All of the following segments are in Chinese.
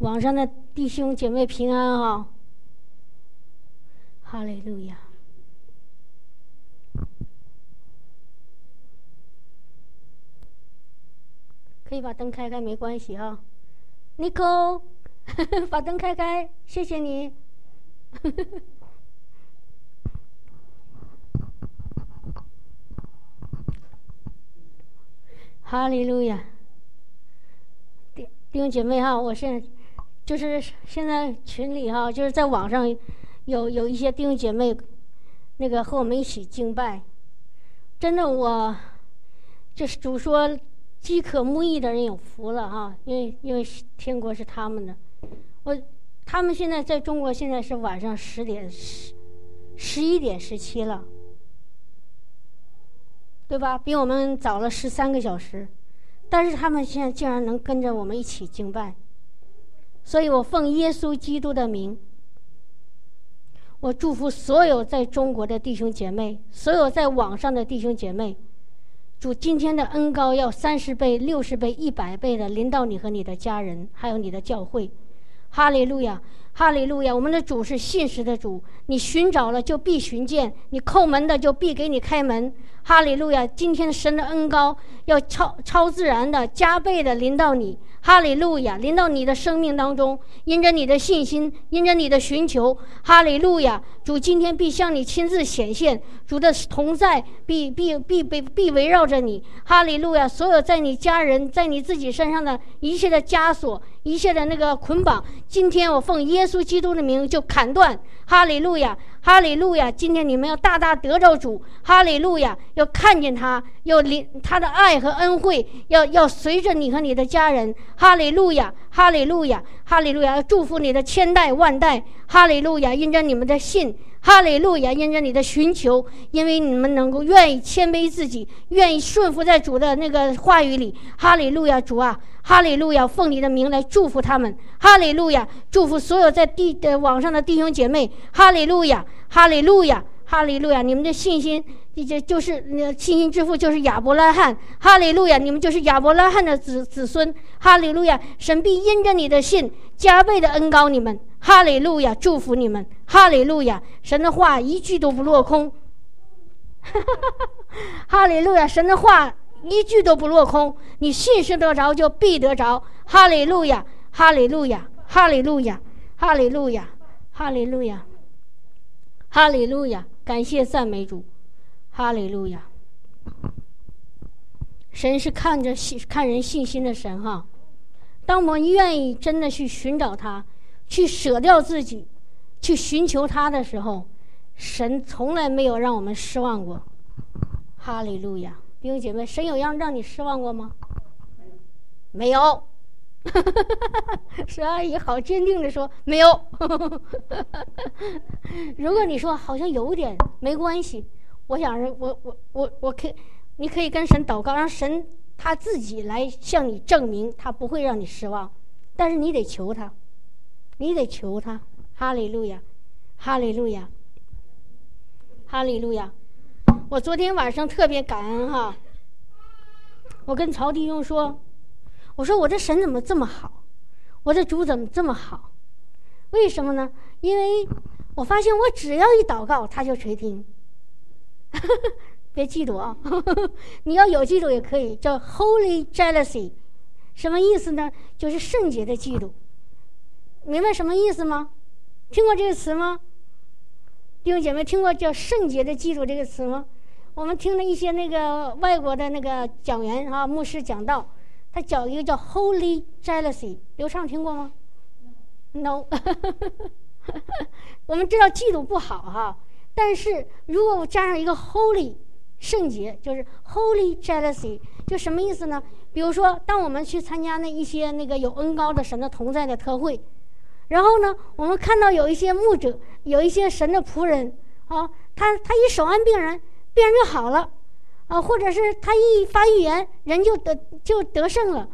网上的弟兄姐妹平安哈，哈利路亚。可以把灯开开，没关系啊。Nico，把灯开开，谢谢你。哈利路亚，弟弟兄姐妹哈，我现在就是现在群里哈，就是在网上有有一些弟兄姐妹，那个和我们一起敬拜。真的，我就是主说饥渴慕义的人有福了哈，因为因为天国是他们的。我他们现在在中国现在是晚上十点十十一点十七了。对吧？比我们早了十三个小时，但是他们现在竟然能跟着我们一起敬拜，所以我奉耶稣基督的名，我祝福所有在中国的弟兄姐妹，所有在网上的弟兄姐妹，主今天的恩高要三十倍、六十倍、一百倍的临到你和你的家人，还有你的教会。哈利路亚，哈利路亚！我们的主是信实的主，你寻找了就必寻见，你叩门的就必给你开门。哈利路亚！今天神的恩高要超超自然的加倍的临到你。哈利路亚！临到你的生命当中，因着你的信心，因着你的寻求，哈利路亚！主今天必向你亲自显现，主的同在必必必必必围绕着你。哈利路亚！所有在你家人在你自己身上的一切的枷锁，一切的那个捆绑，今天我奉耶稣基督的名就砍断。哈利路亚！哈利路亚！今天你们要大大得着主，哈利路亚！要看见他，要领他的爱和恩惠，要要随着你和你的家人，哈利路亚！哈利路亚！哈利路亚！要祝福你的千代万代，哈利路亚！印着你们的信，哈利路亚！因着你的寻求，因为你们能够愿意谦卑自己，愿意顺服在主的那个话语里，哈利路亚！主啊，哈利路亚！奉你的名来祝福他们，哈利路亚！祝福所有在地的网上的弟兄姐妹，哈利路亚！哈利路亚，哈利路亚！你们的信心，就就是信心之父，就是亚伯拉罕。哈利路亚！你们就是亚伯拉罕的子子孙。哈利路亚！神必因着你的信，加倍的恩高你们。哈利路亚！祝福你们。哈利路亚！神的话一句都不落空。哈利路亚！神的话一句都不落空。你信是得着，就必得着。哈利路亚！哈利路亚！哈利路亚！哈利路亚！哈利路亚！哈利路亚，感谢赞美主，哈利路亚。神是看着信看人信心的神哈，当我们愿意真的去寻找他，去舍掉自己，去寻求他的时候，神从来没有让我们失望过。哈利路亚，弟兄姐妹，神有让让你失望过吗？没有。哈哈哈！石阿姨好坚定的说：“没有。”如果你说好像有点没关系，我想着我我我我可以，你可以跟神祷告，让神他自己来向你证明，他不会让你失望。但是你得求他，你得求他。哈利路亚，哈利路亚，哈利路亚！我昨天晚上特别感恩哈，我跟曹弟兄说。我说我这神怎么这么好？我这主怎么这么好？为什么呢？因为我发现我只要一祷告，他就垂听。别嫉妒啊！你要有嫉妒也可以，叫 Holy Jealousy，什么意思呢？就是圣洁的嫉妒。明白什么意思吗？听过这个词吗？弟兄姐妹，听过叫圣洁的嫉妒这个词吗？我们听了一些那个外国的那个讲员啊，牧师讲道。他讲一个叫 Holy Jealousy，刘畅听过吗？No，我们知道嫉妒不好哈，但是如果我加上一个 Holy 圣洁，就是 Holy Jealousy，就什么意思呢？比如说，当我们去参加那一些那个有恩高的神的同在的特会，然后呢，我们看到有一些牧者，有一些神的仆人啊，他他一手按病人，病人就好了。啊，或者是他一发预言，人就得就得胜了，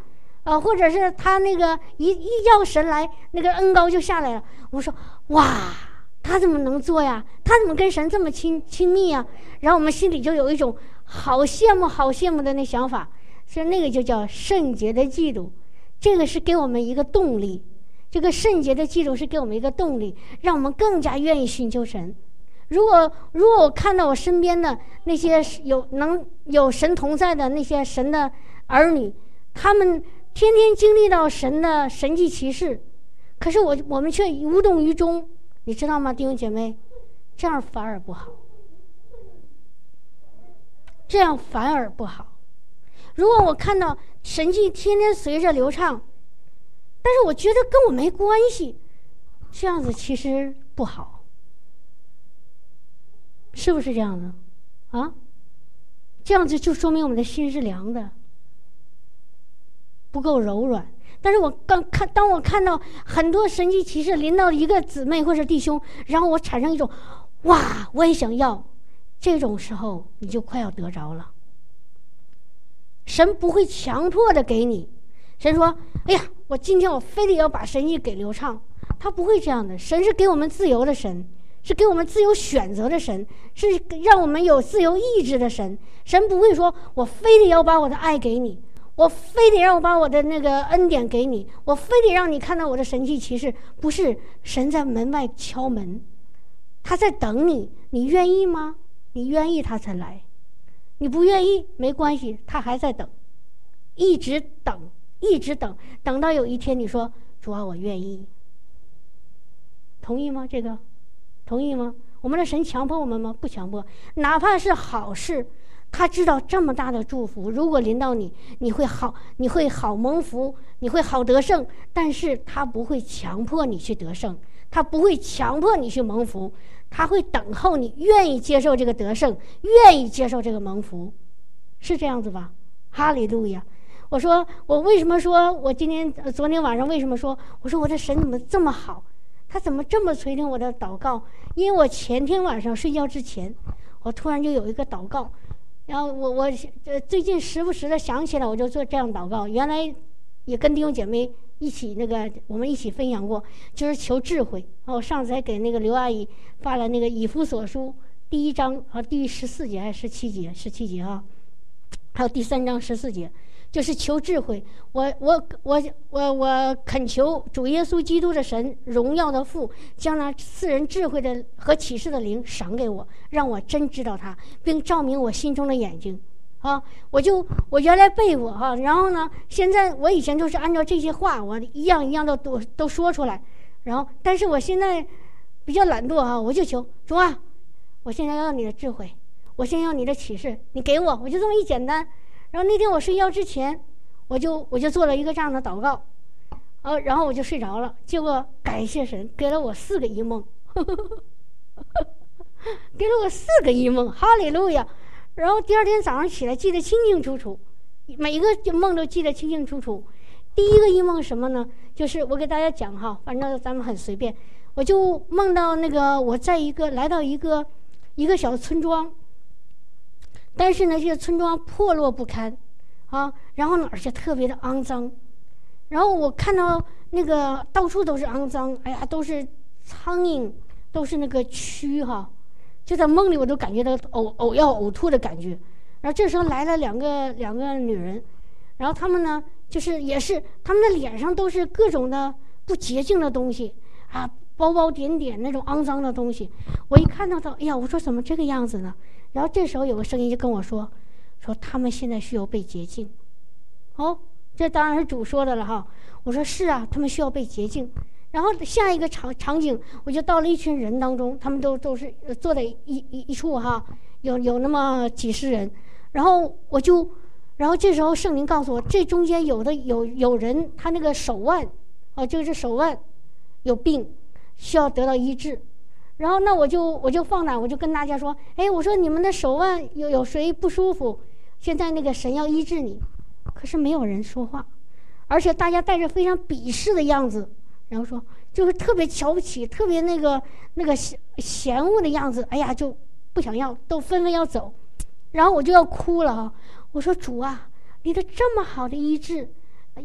啊，或者是他那个一一叫神来，那个恩高就下来了。我说哇，他怎么能做呀？他怎么跟神这么亲亲密呀？然后我们心里就有一种好羡慕、好羡慕的那想法，所以那个就叫圣洁的嫉妒。这个是给我们一个动力，这个圣洁的记录是给我们一个动力，让我们更加愿意寻求神。如果如果我看到我身边的那些有能有神同在的那些神的儿女，他们天天经历到神的神迹奇事，可是我我们却无动于衷，你知道吗，弟兄姐妹？这样反而不好，这样反而不好。如果我看到神迹天天随着流畅，但是我觉得跟我没关系，这样子其实不好，是不是这样的？啊，这样子就说明我们的心是凉的，不够柔软。但是我刚看，当我看到很多神迹奇事临到一个姊妹或者弟兄，然后我产生一种。哇，我也想要，这种时候你就快要得着了。神不会强迫的给你，神说：“哎呀，我今天我非得要把神意给刘畅。”他不会这样的。神是给我们自由的神，是给我们自由选择的神，是让我们有自由意志的神。神不会说：“我非得要把我的爱给你，我非得让我把我的那个恩典给你，我非得让你看到我的神迹奇事。”不是，神在门外敲门。他在等你，你愿意吗？你愿意他才来，你不愿意没关系，他还在等，一直等，一直等，等到有一天你说主啊，我愿意，同意吗？这个，同意吗？我们的神强迫我们吗？不强迫，哪怕是好事，他知道这么大的祝福，如果临到你，你会好，你会好蒙福，你会好得胜，但是他不会强迫你去得胜，他不会强迫你去蒙福。他会等候你愿意接受这个得胜，愿意接受这个蒙福，是这样子吧？哈利路亚！我说我为什么说我今天呃昨天晚上为什么说我说我的神怎么这么好？他怎么这么垂听我的祷告？因为我前天晚上睡觉之前，我突然就有一个祷告，然后我我呃最近时不时的想起来，我就做这样祷告。原来也跟弟兄姐妹。一起那个，我们一起分享过，就是求智慧。哦，上次还给那个刘阿姨发了那个《以弗所书》第一章啊，第十四节还是十七节？十七节啊，还有第三章十四节，就是求智慧。我我我我我恳求主耶稣基督的神荣耀的父，将那赐人智慧的和启示的灵赏给我，让我真知道他，并照明我心中的眼睛。啊，我就我原来背过哈，然后呢，现在我以前就是按照这些话，我一样一样的都都说出来，然后，但是我现在比较懒惰哈，我就求主啊，我现在要你的智慧，我现在要你的启示，你给我，我就这么一简单。然后那天我睡觉之前，我就我就做了一个这样的祷告，呃，然后我就睡着了。结果感谢神给了我四个异梦，给了我四个异梦，哈利路亚。然后第二天早上起来记得清清楚楚，每一个梦都记得清清楚楚。第一个一梦什么呢？就是我给大家讲哈，反正咱们很随便。我就梦到那个我在一个来到一个一个小村庄，但是呢，这个村庄破落不堪啊，然后呢，而且特别的肮脏。然后我看到那个到处都是肮脏，哎呀，都是苍蝇，都是那个蛆哈。就在梦里，我都感觉到呕呕要呕吐的感觉。然后这时候来了两个两个女人，然后她们呢，就是也是她们的脸上都是各种的不洁净的东西啊，包包点点那种肮脏的东西。我一看到她，哎呀，我说怎么这个样子呢？然后这时候有个声音就跟我说，说他们现在需要被洁净。哦，这当然是主说的了哈。我说是啊，他们需要被洁净。然后下一个场场景，我就到了一群人当中，他们都都是坐在一一一处哈，有有那么几十人，然后我就，然后这时候圣灵告诉我，这中间有的有有人他那个手腕，哦，就是手腕有病，需要得到医治，然后那我就我就放胆，我就跟大家说，哎，我说你们的手腕有有谁不舒服？现在那个神要医治你，可是没有人说话，而且大家带着非常鄙视的样子。然后说，就是特别瞧不起，特别那个那个嫌嫌恶的样子。哎呀，就不想要，都纷纷要走。然后我就要哭了哈。我说主啊，你的这么好的医治，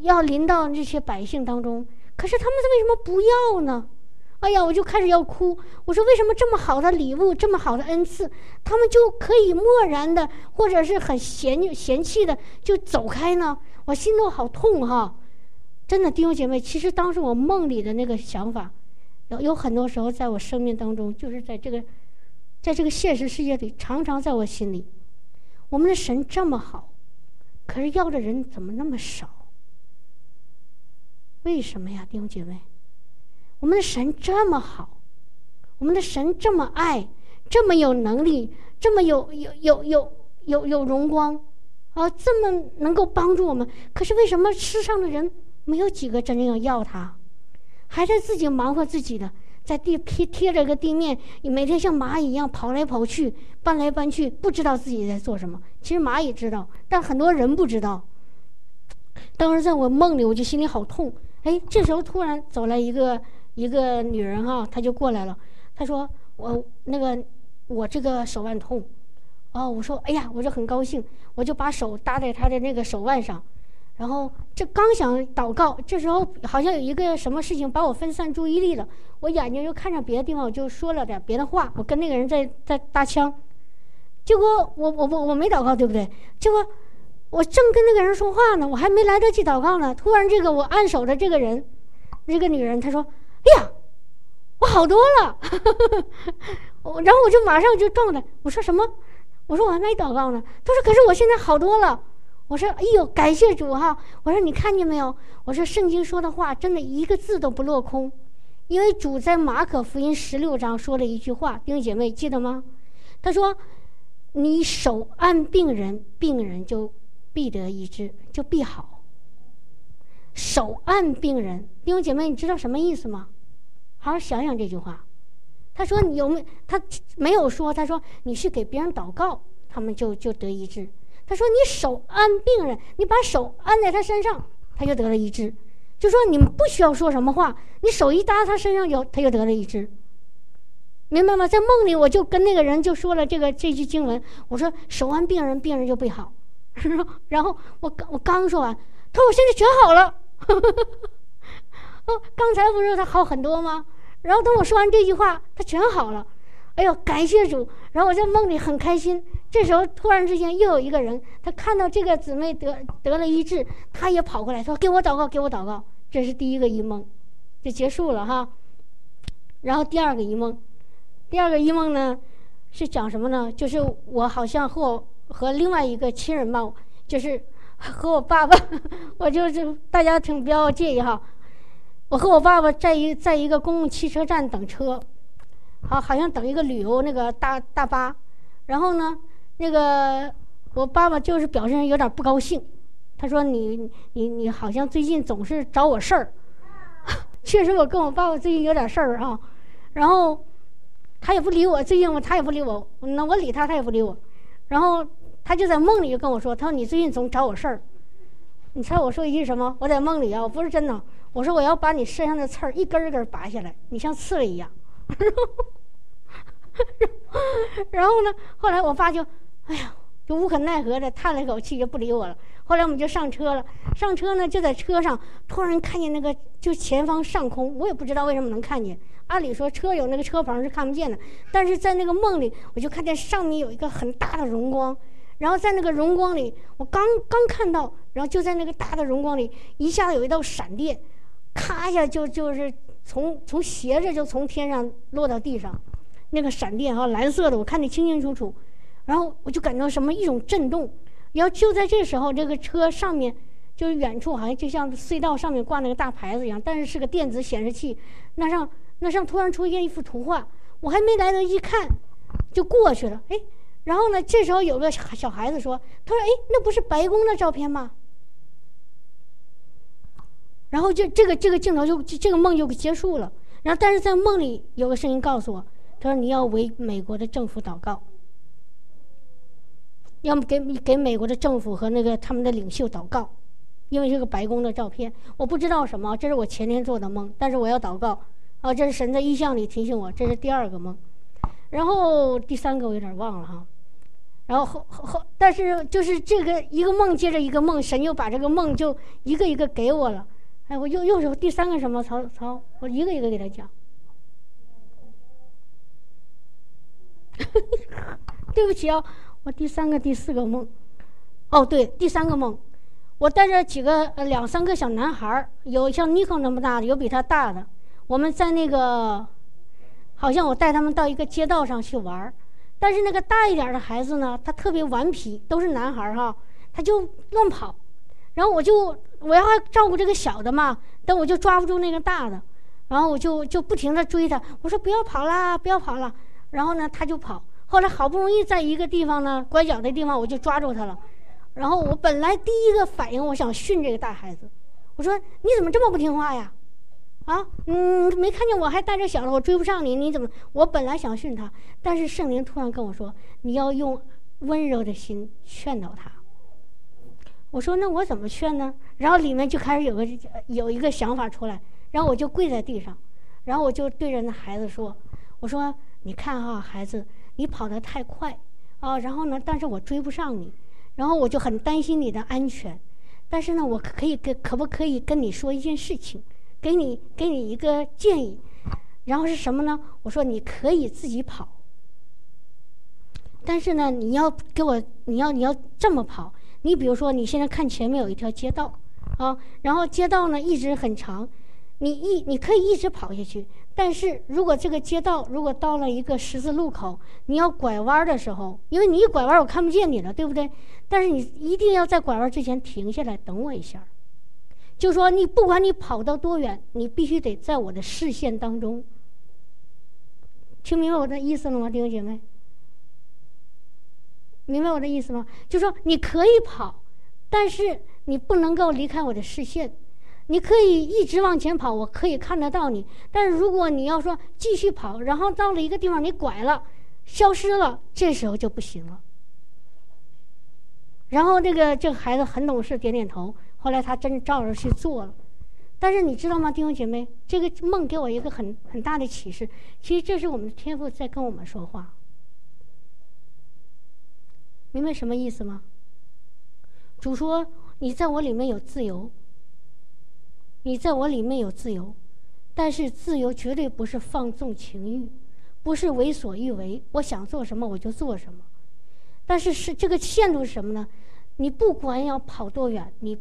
要临到这些百姓当中，可是他们为什么不要呢？哎呀，我就开始要哭。我说为什么这么好的礼物，这么好的恩赐，他们就可以漠然的，或者是很嫌嫌弃的就走开呢？我心都好痛哈。真的弟兄姐妹，其实当时我梦里的那个想法，有有很多时候在我生命当中，就是在这个，在这个现实世界里，常常在我心里，我们的神这么好，可是要的人怎么那么少？为什么呀，弟兄姐妹？我们的神这么好，我们的神这么爱，这么有能力，这么有有有有有有荣光，啊，这么能够帮助我们，可是为什么世上的人？没有几个真正要要他，还在自己忙活自己的，在地贴贴着个地面，每天像蚂蚁一样跑来跑去，搬来搬去，不知道自己在做什么。其实蚂蚁知道，但很多人不知道。当时在我梦里，我就心里好痛。哎，这时候突然走来一个一个女人哈，她就过来了。她说：“我那个我这个手腕痛。”哦，我说：“哎呀，我就很高兴，我就把手搭在她的那个手腕上。”然后这刚想祷告，这时候好像有一个什么事情把我分散注意力了。我眼睛又看着别的地方，我就说了点别的话。我跟那个人在在搭腔，结果我我我我没祷告，对不对？结果我正跟那个人说话呢，我还没来得及祷告呢，突然这个我按手的这个人，这个女人她说：“哎呀，我好多了。”我然后我就马上就撞了，我说什么？我说我还没祷告呢。他说：“可是我现在好多了。”我说：“哎呦，感谢主哈！”我说：“你看见没有？我说圣经说的话，真的一个字都不落空，因为主在马可福音十六章说了一句话，弟兄姐妹记得吗？他说：‘你手按病人，病人就必得医治，就必好。’手按病人，弟兄姐妹，你知道什么意思吗？好好想想这句话。他说：‘你有没？他没有说。他说你去给别人祷告，他们就就得医治。’”他说：“你手按病人，你把手按在他身上，他就得了一治。就说你们不需要说什么话，你手一搭他身上，就他就得了一治。明白吗？在梦里，我就跟那个人就说了这个这句经文。我说手按病人，病人就必好。然后我刚我刚说完，他说我现在全好了。哦，刚才不是他好很多吗？然后等我说完这句话，他全好了。哎呦，感谢主！然后我在梦里很开心。”这时候突然之间又有一个人，他看到这个姊妹得得了医治，他也跑过来说：“给我祷告，给我祷告。”这是第一个一梦，就结束了哈。然后第二个一梦，第二个一梦呢是讲什么呢？就是我好像和我和另外一个亲人嘛，就是 和我爸爸，我就是大家请不要介意哈。我和我爸爸在一在一个公共汽车站等车，好好像等一个旅游那个大大巴，然后呢。那个，我爸爸就是表现有点不高兴，他说：“你你你好像最近总是找我事儿。”确实，我跟我爸爸最近有点事儿啊。然后他也不理我，最近我他也不理我，那我理他，他也不理我。然后他就在梦里就跟我说：“他说你最近总找我事儿。”你猜我说一句什么？我在梦里啊，我不是真的。我说我要把你身上的刺儿一根儿一根儿拔下来，你像刺猬一样。然后呢，后来我爸就。哎呀，就无可奈何的叹了一口气，就不理我了。后来我们就上车了，上车呢，就在车上突然看见那个，就前方上空，我也不知道为什么能看见。按理说车有那个车棚是看不见的，但是在那个梦里，我就看见上面有一个很大的荣光。然后在那个荣光里，我刚刚看到，然后就在那个大的荣光里，一下子有一道闪电，咔一下就就是从从斜着就从天上落到地上，那个闪电哈，蓝色的，我看得清清楚楚。然后我就感到什么一种震动，然后就在这时候，这个车上面就是远处好像就像隧道上面挂那个大牌子一样，但是是个电子显示器。那上那上突然出现一幅图画，我还没来得及看，就过去了。哎，然后呢，这时候有个小孩子说：“他说，哎，那不是白宫的照片吗？”然后就这个这个镜头就这个梦就结束了。然后但是在梦里有个声音告诉我，他说：“你要为美国的政府祷告。”要么给给美国的政府和那个他们的领袖祷告，因为这个白宫的照片，我不知道什么，这是我前天做的梦，但是我要祷告，啊，这是神在意象里提醒我，这是第二个梦，然后第三个我有点忘了哈，然后后后后，但是就是这个一个梦接着一个梦，神又把这个梦就一个一个给我了，哎，我又又是第三个什么？曹曹，我一个一个给他讲，对不起啊。我第三个、第四个梦，哦，对，第三个梦，我带着几个两三个小男孩，有像尼克那么大的，有比他大的。我们在那个，好像我带他们到一个街道上去玩，但是那个大一点的孩子呢，他特别顽皮，都是男孩哈，他就乱跑。然后我就我要照顾这个小的嘛，但我就抓不住那个大的，然后我就就不停的追他，我说不要跑啦，不要跑了。然后呢，他就跑。后来好不容易在一个地方呢，拐角的地方，我就抓住他了。然后我本来第一个反应，我想训这个大孩子，我说你怎么这么不听话呀？啊，嗯，没看见我还带着小的，我追不上你，你怎么？我本来想训他，但是圣灵突然跟我说，你要用温柔的心劝导他。我说那我怎么劝呢？然后里面就开始有个有一个想法出来，然后我就跪在地上，然后我就对着那孩子说，我说你看哈，孩子。你跑得太快，啊，然后呢？但是我追不上你，然后我就很担心你的安全。但是呢，我可以跟可不可以跟你说一件事情，给你给你一个建议。然后是什么呢？我说你可以自己跑，但是呢，你要给我，你要你要这么跑。你比如说，你现在看前面有一条街道，啊，然后街道呢一直很长，你一你可以一直跑下去。但是如果这个街道如果到了一个十字路口，你要拐弯的时候，因为你一拐弯我看不见你了，对不对？但是你一定要在拐弯之前停下来等我一下。就说你不管你跑到多远，你必须得在我的视线当中。听明白我的意思了吗，弟兄姐妹？明白我的意思吗？就说你可以跑，但是你不能够离开我的视线。你可以一直往前跑，我可以看得到你。但是如果你要说继续跑，然后到了一个地方你拐了，消失了，这时候就不行了。然后这个这个孩子很懂事，点点头。后来他真照着去做了。但是你知道吗，弟兄姐妹，这个梦给我一个很很大的启示。其实这是我们的天赋在跟我们说话。明白什么意思吗？主说：“你在我里面有自由。”你在我里面有自由，但是自由绝对不是放纵情欲，不是为所欲为。我想做什么我就做什么，但是是这个限度是什么呢？你不管要跑多远，你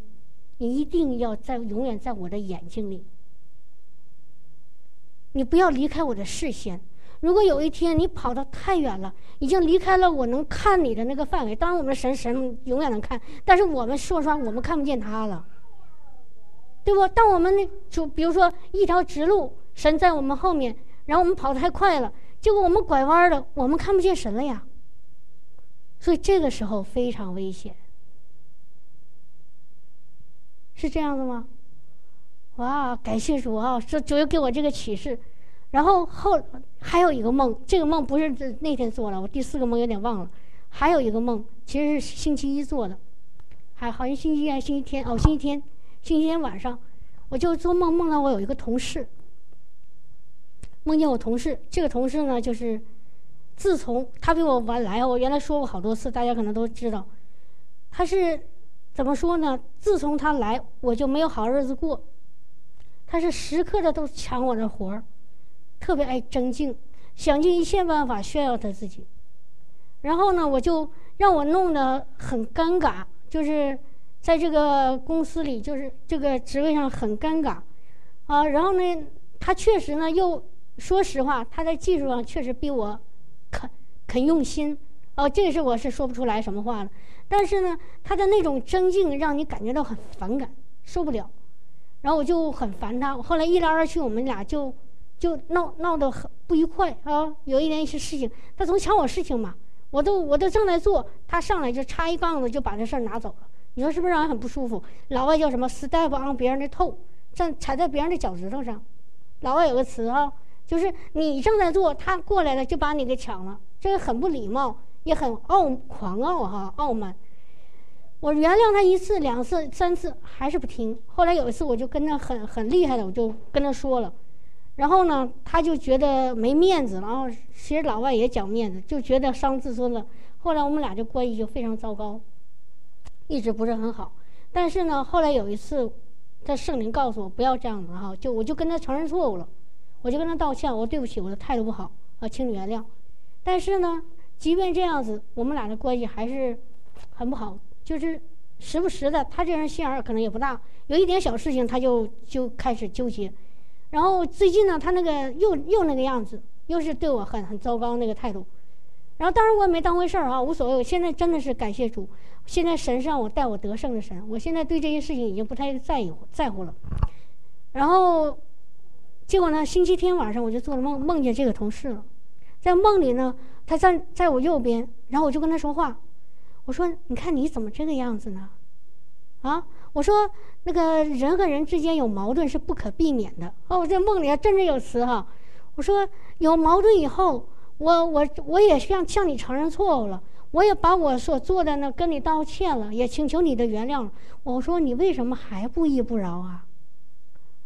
你一定要在永远在我的眼睛里，你不要离开我的视线。如果有一天你跑得太远了，已经离开了我能看你的那个范围，当然我们神神永远能看，但是我们说实话，我们看不见他了。对不？当我们就比如说一条直路，神在我们后面，然后我们跑得太快了，结果我们拐弯了，我们看不见神了呀。所以这个时候非常危险，是这样的吗？哇，感谢主啊！这主要给我这个启示。然后后还有一个梦，这个梦不是那天做了，我第四个梦有点忘了。还有一个梦，其实是星期一做的，还好像星期一还是星期天？哦，星期天。星期天晚上，我就做梦，梦到我有一个同事，梦见我同事。这个同事呢，就是自从他比我晚来，我原来说过好多次，大家可能都知道。他是怎么说呢？自从他来，我就没有好日子过。他是时刻的都抢我的活儿，特别爱争竞，想尽一切办法炫耀他自己。然后呢，我就让我弄得很尴尬，就是。在这个公司里，就是这个职位上很尴尬，啊，然后呢，他确实呢，又说实话，他在技术上确实比我肯肯用心，哦，这个是我是说不出来什么话了。但是呢，他的那种争竞让你感觉到很反感，受不了。然后我就很烦他，后来一来二去，我们俩就就闹闹得很不愉快啊。有一件一些事情，他总抢我事情嘛，我都我都正在做，他上来就插一杠子就把这事儿拿走了。你说是不是让人很不舒服？老外叫什么？step on 别人的 toe，站踩在别人的脚趾头上。老外有个词啊，就是你正在做，他过来了就把你给抢了，这个很不礼貌，也很傲狂傲哈，傲慢。我原谅他一次、两次、三次，还是不听。后来有一次，我就跟他很很厉害的，我就跟他说了，然后呢，他就觉得没面子。然后其实老外也讲面子，就觉得伤自尊了。后来我们俩这关系就非常糟糕。一直不是很好，但是呢，后来有一次，他圣灵告诉我不要这样子哈，就我就跟他承认错误了，我就跟他道歉，我说对不起，我的态度不好啊，请你原谅。但是呢，即便这样子，我们俩的关系还是很不好，就是时不时的，他这人心眼儿可能也不大，有一点小事情他就就开始纠结。然后最近呢，他那个又又那个样子，又是对我很很糟糕那个态度。然后当然我也没当回事儿啊，无所谓。我现在真的是感谢主，现在神是让我带我得胜的神，我现在对这些事情已经不太在意在乎了。然后结果呢，星期天晚上我就做了梦，梦见这个同事了。在梦里呢，他站在我右边，然后我就跟他说话，我说：“你看你怎么这个样子呢？”啊，我说那个人和人之间有矛盾是不可避免的。哦，我在梦里还振振有词哈。我说有矛盾以后，我我我也向向你承认错误了，我也把我所做的呢跟你道歉了，也请求你的原谅。我说你为什么还不依不饶啊？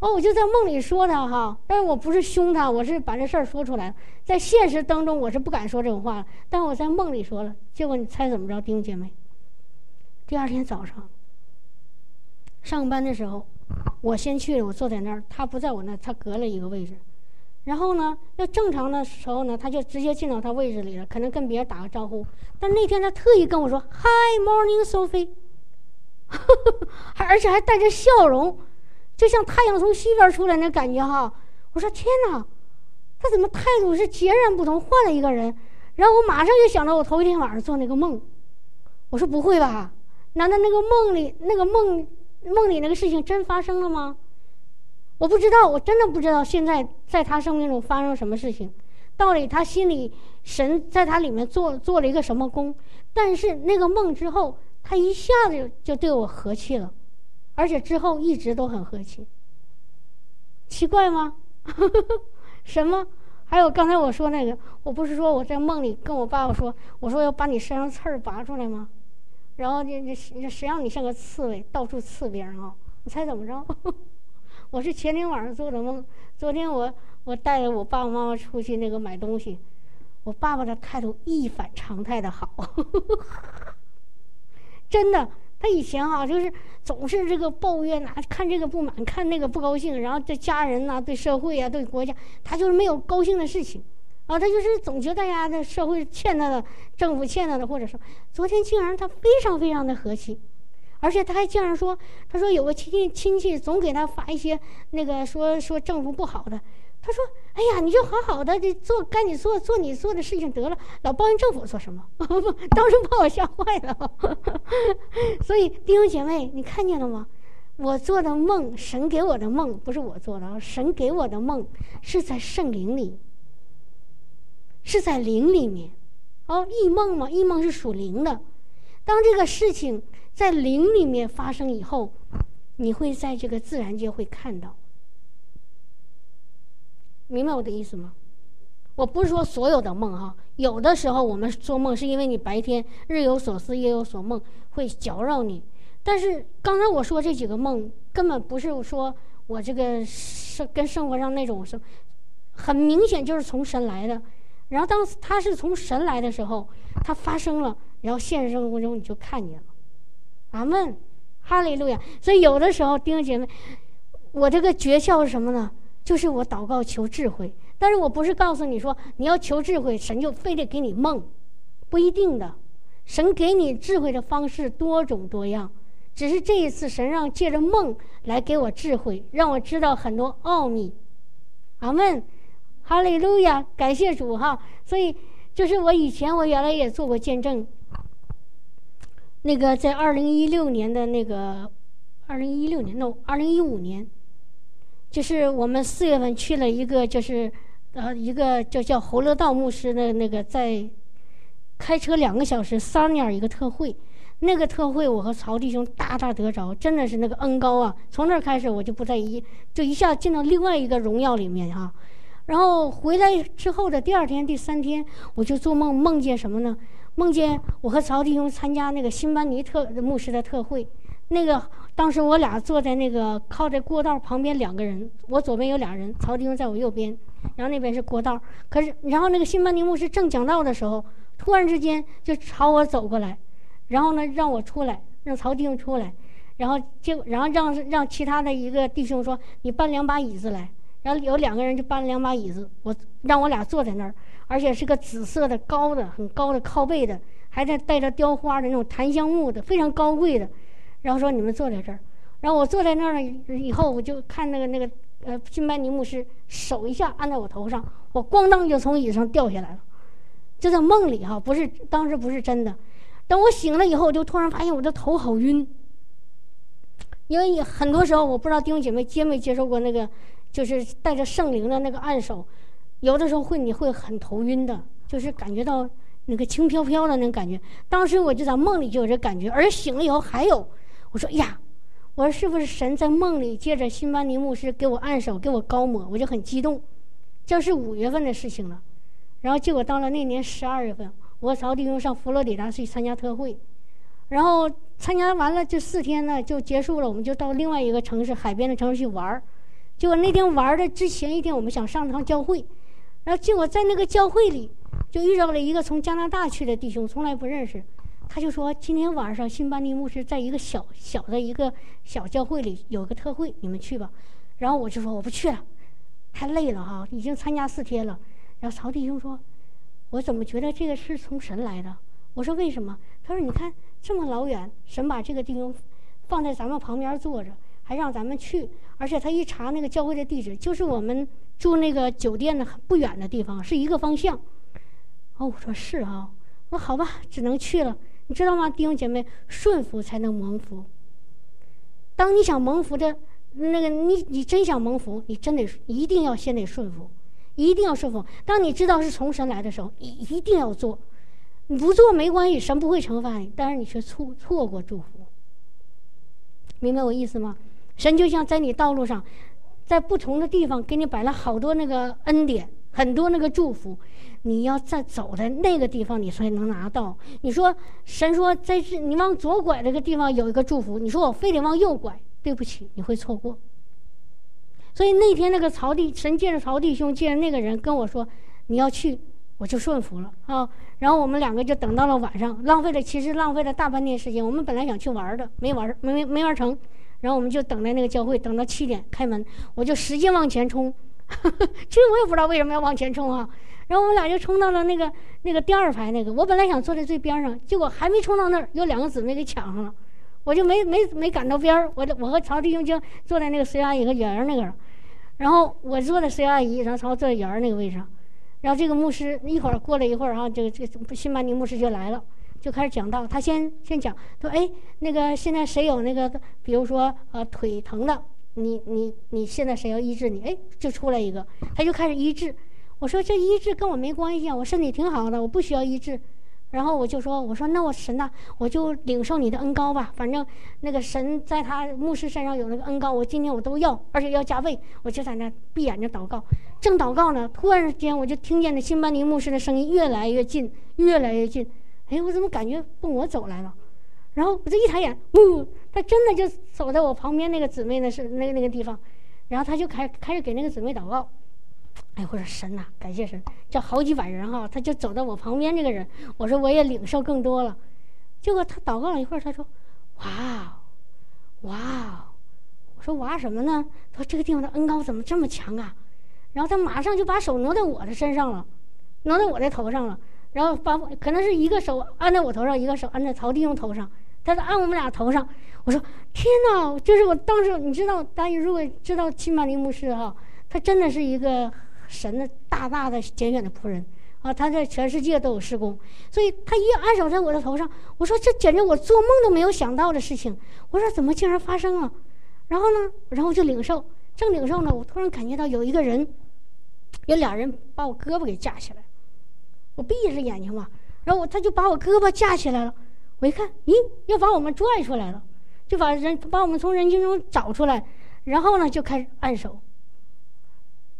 哦，我就在梦里说他哈，但是我不是凶他，我是把这事儿说出来。在现实当中，我是不敢说这种话，但我在梦里说了。结果你猜怎么着，弟兄姐妹？第二天早上上班的时候，我先去了，我坐在那儿，他不在我那，他隔了一个位置。然后呢，要正常的时候呢，他就直接进到他位置里了，可能跟别人打个招呼。但那天他特意跟我说：“Hi, morning, Sophie。” 而且还带着笑容。就像太阳从西边出来那感觉哈，我说天哪，他怎么态度是截然不同，换了一个人。然后我马上就想到我头一天晚上做那个梦，我说不会吧？难道那个梦里那个梦梦里那个事情真发生了吗？我不知道，我真的不知道现在在他生命中发生什么事情，到底他心里神在他里面做做了一个什么功？但是那个梦之后，他一下子就对我和气了。而且之后一直都很和气，奇怪吗？什么？还有刚才我说那个，我不是说我在梦里跟我爸爸说，我说要把你身上刺儿拔出来吗？然后这这谁让你像个刺猬，到处刺别人啊？你猜怎么着？我是前天晚上做的梦。昨天我我带着我爸爸妈妈出去那个买东西，我爸爸的态度一反常态的好，真的。他以前啊就是总是这个抱怨呐，看这个不满，看那个不高兴，然后对家人呐、对社会啊、对国家，他就是没有高兴的事情，啊，他就是总觉得呀，这社会欠他的，政府欠他的，或者说，昨天竟然他非常非常的和气，而且他还竟然说，他说有个亲戚亲戚总给他发一些那个说说政府不好的。他说：“哎呀，你就好好的做，该你做做你做的事情得了，老抱怨政府做什么？当时把我吓坏了。所以弟兄姐妹，你看见了吗？我做的梦，神给我的梦不是我做的，神给我的梦是在圣灵里，是在灵里面。哦，异梦嘛，异梦是属灵的。当这个事情在灵里面发生以后，你会在这个自然界会看到。”明白我的意思吗？我不是说所有的梦哈，有的时候我们做梦是因为你白天日有所思夜有所梦，会搅扰你。但是刚才我说这几个梦根本不是说我这个生跟生活上那种是，很明显就是从神来的。然后当他是从神来的时候，他发生了，然后现实生活中你就看见了。阿门，哈利路亚。所以有的时候弟兄姐妹，我这个诀窍是什么呢？就是我祷告求智慧，但是我不是告诉你说你要求智慧，神就非得给你梦，不一定的。神给你智慧的方式多种多样，只是这一次神让借着梦来给我智慧，让我知道很多奥秘。阿门，哈利路亚，感谢主哈。所以就是我以前我原来也做过见证，那个在二零一六年的那个二零一六年，no，二零一五年。就是我们四月份去了一个，就是呃一个叫叫侯乐道牧师的那个在开车两个小时三年一个特会，那个特会我和曹弟兄大大得着，真的是那个恩高啊！从那儿开始我就不在一，就一下进到另外一个荣耀里面哈。然后回来之后的第二天、第三天，我就做梦，梦见什么呢？梦见我和曹弟兄参加那个辛班尼特牧师的特会，那个。当时我俩坐在那个靠在过道旁边，两个人，我左边有俩人，曹弟兄在我右边，然后那边是过道。可是，然后那个新班尼牧师正讲道的时候，突然之间就朝我走过来，然后呢让我出来，让曹弟兄出来，然后就然后让让其他的一个弟兄说：“你搬两把椅子来。”然后有两个人就搬了两把椅子，我让我俩坐在那儿，而且是个紫色的高的很高的靠背的，还在带着雕花的那种檀香木的，非常高贵的。然后说你们坐在这儿。然后我坐在那儿了以后，我就看那个那个呃金班尼牧师手一下按在我头上，我咣当就从椅子上掉下来了。就在梦里哈，不是当时不是真的。等我醒了以后，我就突然发现我的头好晕。因为很多时候我不知道弟兄姐妹接没接受过那个，就是带着圣灵的那个按手，有的时候会你会很头晕的，就是感觉到那个轻飘飘的那种感觉。当时我就在梦里就有这感觉，而醒了以后还有，我说呀。我说：“是不是神在梦里借着辛巴尼牧师给我按手，给我高抹？”我就很激动。这是五月份的事情了，然后结果到了那年十二月份，我和曹弟兄上佛罗里达去参加特会，然后参加完了这四天呢就结束了，我们就到另外一个城市海边的城市去玩儿。结果那天玩的之前一天，我们想上趟教会，然后结果在那个教会里就遇到了一个从加拿大去的弟兄，从来不认识。他就说：“今天晚上辛巴尼牧师在一个小小的一个小教会里有个特会，你们去吧。”然后我就说：“我不去了，太累了哈，已经参加四天了。”然后曹弟兄说：“我怎么觉得这个是从神来的？”我说：“为什么？”他说：“你看这么老远，神把这个弟兄放在咱们旁边坐着，还让咱们去，而且他一查那个教会的地址，就是我们住那个酒店的不远的地方，是一个方向。”哦，我说是啊，我说好吧，只能去了。你知道吗，弟兄姐妹，顺服才能蒙福。当你想蒙福的那个，你你真想蒙福，你真得一定要先得顺服，一定要顺服。当你知道是从神来的时候，你一定要做。你不做没关系，神不会惩罚你，但是你却错错过祝福。明白我意思吗？神就像在你道路上，在不同的地方给你摆了好多那个恩典，很多那个祝福。你要在走的那个地方，你才能拿到。你说神说在这，你往左拐这个地方有一个祝福。你说我非得往右拐，对不起，你会错过。所以那天那个曹弟神借着曹弟兄借着那个人跟我说你要去，我就顺服了啊。然后我们两个就等到了晚上，浪费了其实浪费了大半天时间。我们本来想去玩的，没玩没没没玩成。然后我们就等在那个教会，等到七点开门，我就使劲往前冲。其实我也不知道为什么要往前冲啊。然后我们俩就冲到了那个那个第二排那个，我本来想坐在最边上，结果还没冲到那儿，有两个姊妹给抢上了，我就没没没赶到边儿。我我和曹弟兄就坐在那个 C 阿姨和圆儿那个，然后我坐在 C 阿姨，然后曹坐在圆儿那个位置上。然后这个牧师一会儿过了一会儿哈，这个这个新班尼牧师就来了，就开始讲道。他先先讲，说哎，那个现在谁有那个，比如说呃腿疼的，你你你现在谁要医治你？哎，就出来一个，他就开始医治。我说这医治跟我没关系啊，我身体挺好的，我不需要医治。然后我就说，我说那我神呐，我就领受你的恩高吧。反正那个神在他牧师身上有那个恩高，我今天我都要，而且要加倍。我就在那闭眼睛祷告，正祷告呢，突然间我就听见那新班尼牧师的声音越来越近，越来越近。哎，我怎么感觉奔我走来了？然后我这一抬眼，呜，他真的就走在我旁边那个姊妹那是那个那个地方，然后他就开开始给那个姊妹祷告。哎，我说神呐，感谢神，这好几百人哈，他就走到我旁边这个人，我说我也领受更多了。结果他祷告了一会儿，他说：“哇，哇！”我说：“哇什么呢？”他说：“这个地方的恩高怎么这么强啊？”然后他马上就把手挪在我的身上了，挪在我的头上了，然后把可能是一个手按在我头上，一个手按在曹弟兄头上，他是按我们俩头上。我说：“天哪！”就是我当时，你知道，大家如果知道七马林牧师哈，他真的是一个。神的大大的拣选的仆人啊，他在全世界都有施工，所以他一按手在我的头上，我说这简直我做梦都没有想到的事情，我说怎么竟然发生了？然后呢，然后就领受，正领受呢，我突然感觉到有一个人，有俩人把我胳膊给架起来，我闭着眼睛嘛，然后我他就把我胳膊架起来了，我一看，咦，要把我们拽出来了，就把人把我们从人群中找出来，然后呢就开始按手。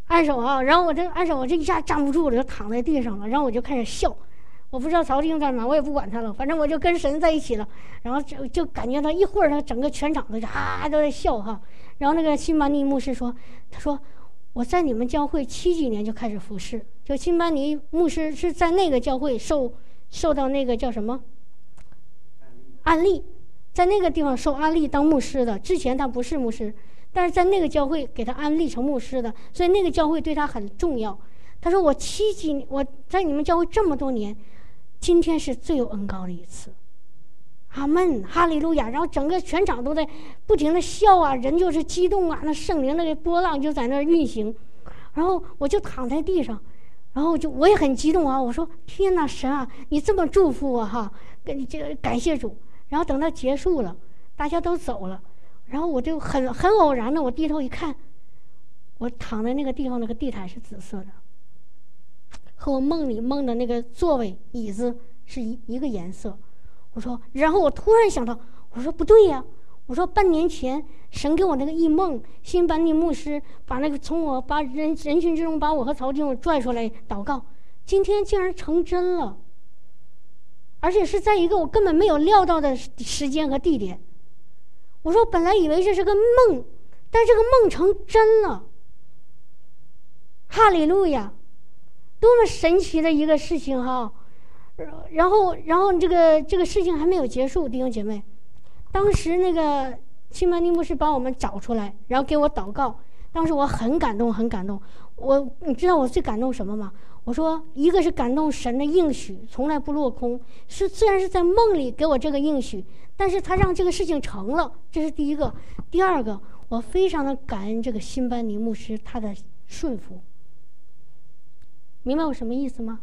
按手啊，然后我这按手，我这一下站不住了，就躺在地上了。然后我就开始笑，我不知道曹弟兄干嘛，我也不管他了，反正我就跟神在一起了。然后就就感觉他一会儿，他整个全场都啊都在笑哈。然后那个辛巴尼牧师说：“他说我在你们教会七几年就开始服侍，就辛巴尼牧师是在那个教会受受到那个叫什么安利，在那个地方受安利当牧师的。之前他不是牧师。”但是在那个教会给他安利成牧师的，所以那个教会对他很重要。他说：“我七几年我在你们教会这么多年，今天是最有恩高的一次。”阿门，哈利路亚！然后整个全场都在不停的笑啊，人就是激动啊，那圣灵那个波浪就在那运行。然后我就躺在地上，然后就我也很激动啊，我说天哪，神啊，你这么祝福我哈，跟这个感谢主。然后等到结束了，大家都走了，然后我就很很偶然的，我低头一看，我躺在那个地方，那个地毯是紫色的，和我梦里梦的那个座位椅子是一一个颜色。我说，然后我突然想到，我说不对呀，我说半年前神给我那个异梦，新班尼牧师把那个从我把人人群之中把我和曹静拽出来祷告，今天竟然成真了，而且是在一个我根本没有料到的时间和地点。我说本来以为这是个梦，但这个梦成真了，哈利路亚，多么神奇的一个事情哈！然后，然后这个这个事情还没有结束，弟兄姐妹。当时那个青曼尼牧师把我们找出来，然后给我祷告。当时我很感动，很感动。我你知道我最感动什么吗？我说一个是感动神的应许从来不落空，是虽然是在梦里给我这个应许，但是他让这个事情成了，这是第一个。第二个，我非常的感恩这个新班尼牧师他的顺服。明白我什么意思吗？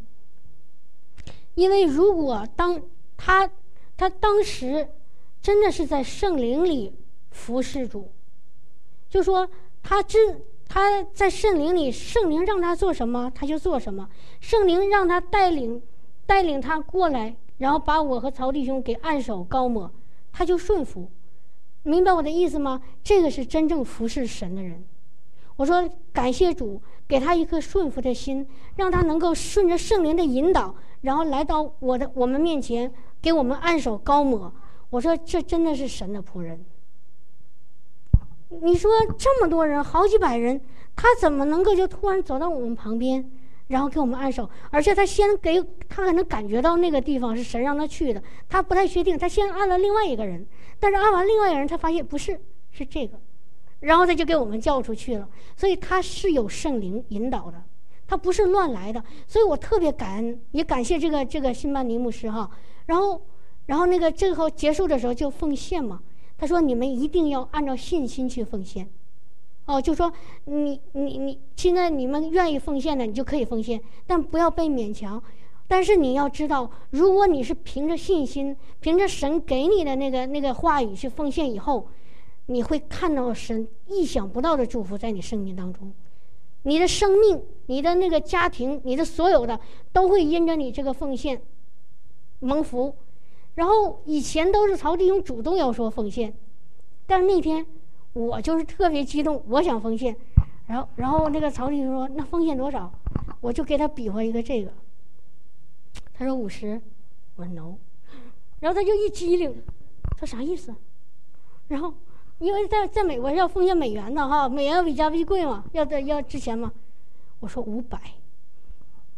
因为如果当他他当时真的是在圣灵里服侍主，就说他知他在圣灵里，圣灵让他做什么他就做什么，圣灵让他带领带领他过来，然后把我和曹弟兄给按手高抹，他就顺服。明白我的意思吗？这个是真正服侍神的人。我说感谢主，给他一颗顺服的心，让他能够顺着圣灵的引导。然后来到我的我们面前，给我们按手高抹。我说这真的是神的仆人。你说这么多人，好几百人，他怎么能够就突然走到我们旁边，然后给我们按手？而且他先给他可能感觉到那个地方是神让他去的，他不太确定，他先按了另外一个人，但是按完另外一个人，他发现不是，是这个，然后他就给我们叫出去了。所以他是有圣灵引导的。他不是乱来的，所以我特别感恩，也感谢这个这个辛巴尼牧师哈。然后，然后那个最后结束的时候就奉献嘛。他说：“你们一定要按照信心去奉献。”哦，就说你你你现在你们愿意奉献的，你就可以奉献，但不要被勉强。但是你要知道，如果你是凭着信心，凭着神给你的那个那个话语去奉献以后，你会看到神意想不到的祝福在你生命当中。你的生命、你的那个家庭、你的所有的，都会因着你这个奉献蒙福。然后以前都是曹弟兄主动要说奉献，但是那天我就是特别激动，我想奉献。然后，然后那个曹弟兄说：“那奉献多少？”我就给他比划一个这个。他说五十，我说 no。然后他就一机灵，他啥意思？然后。因为在在美国要奉献美元的哈，美元要比加币贵嘛，要的要值钱嘛。我说五百，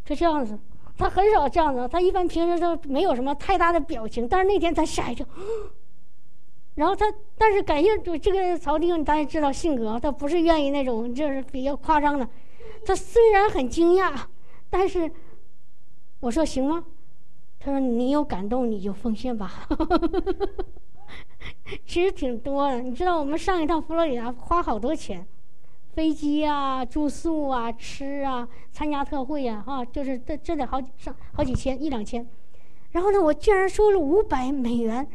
就这样子，他很少这样子，他一般平时都没有什么太大的表情，但是那天他吓一跳。然后他，但是感谢这个曹丁，大家知道性格，他不是愿意那种就是比较夸张的。他虽然很惊讶，但是我说行吗？他说你有感动你就奉献吧。其实挺多的，你知道我们上一趟佛罗里达花好多钱，飞机啊、住宿啊、吃啊、参加特会呀，哈，就是这这得好几上好几千一两千。然后呢，我竟然收了五百美元，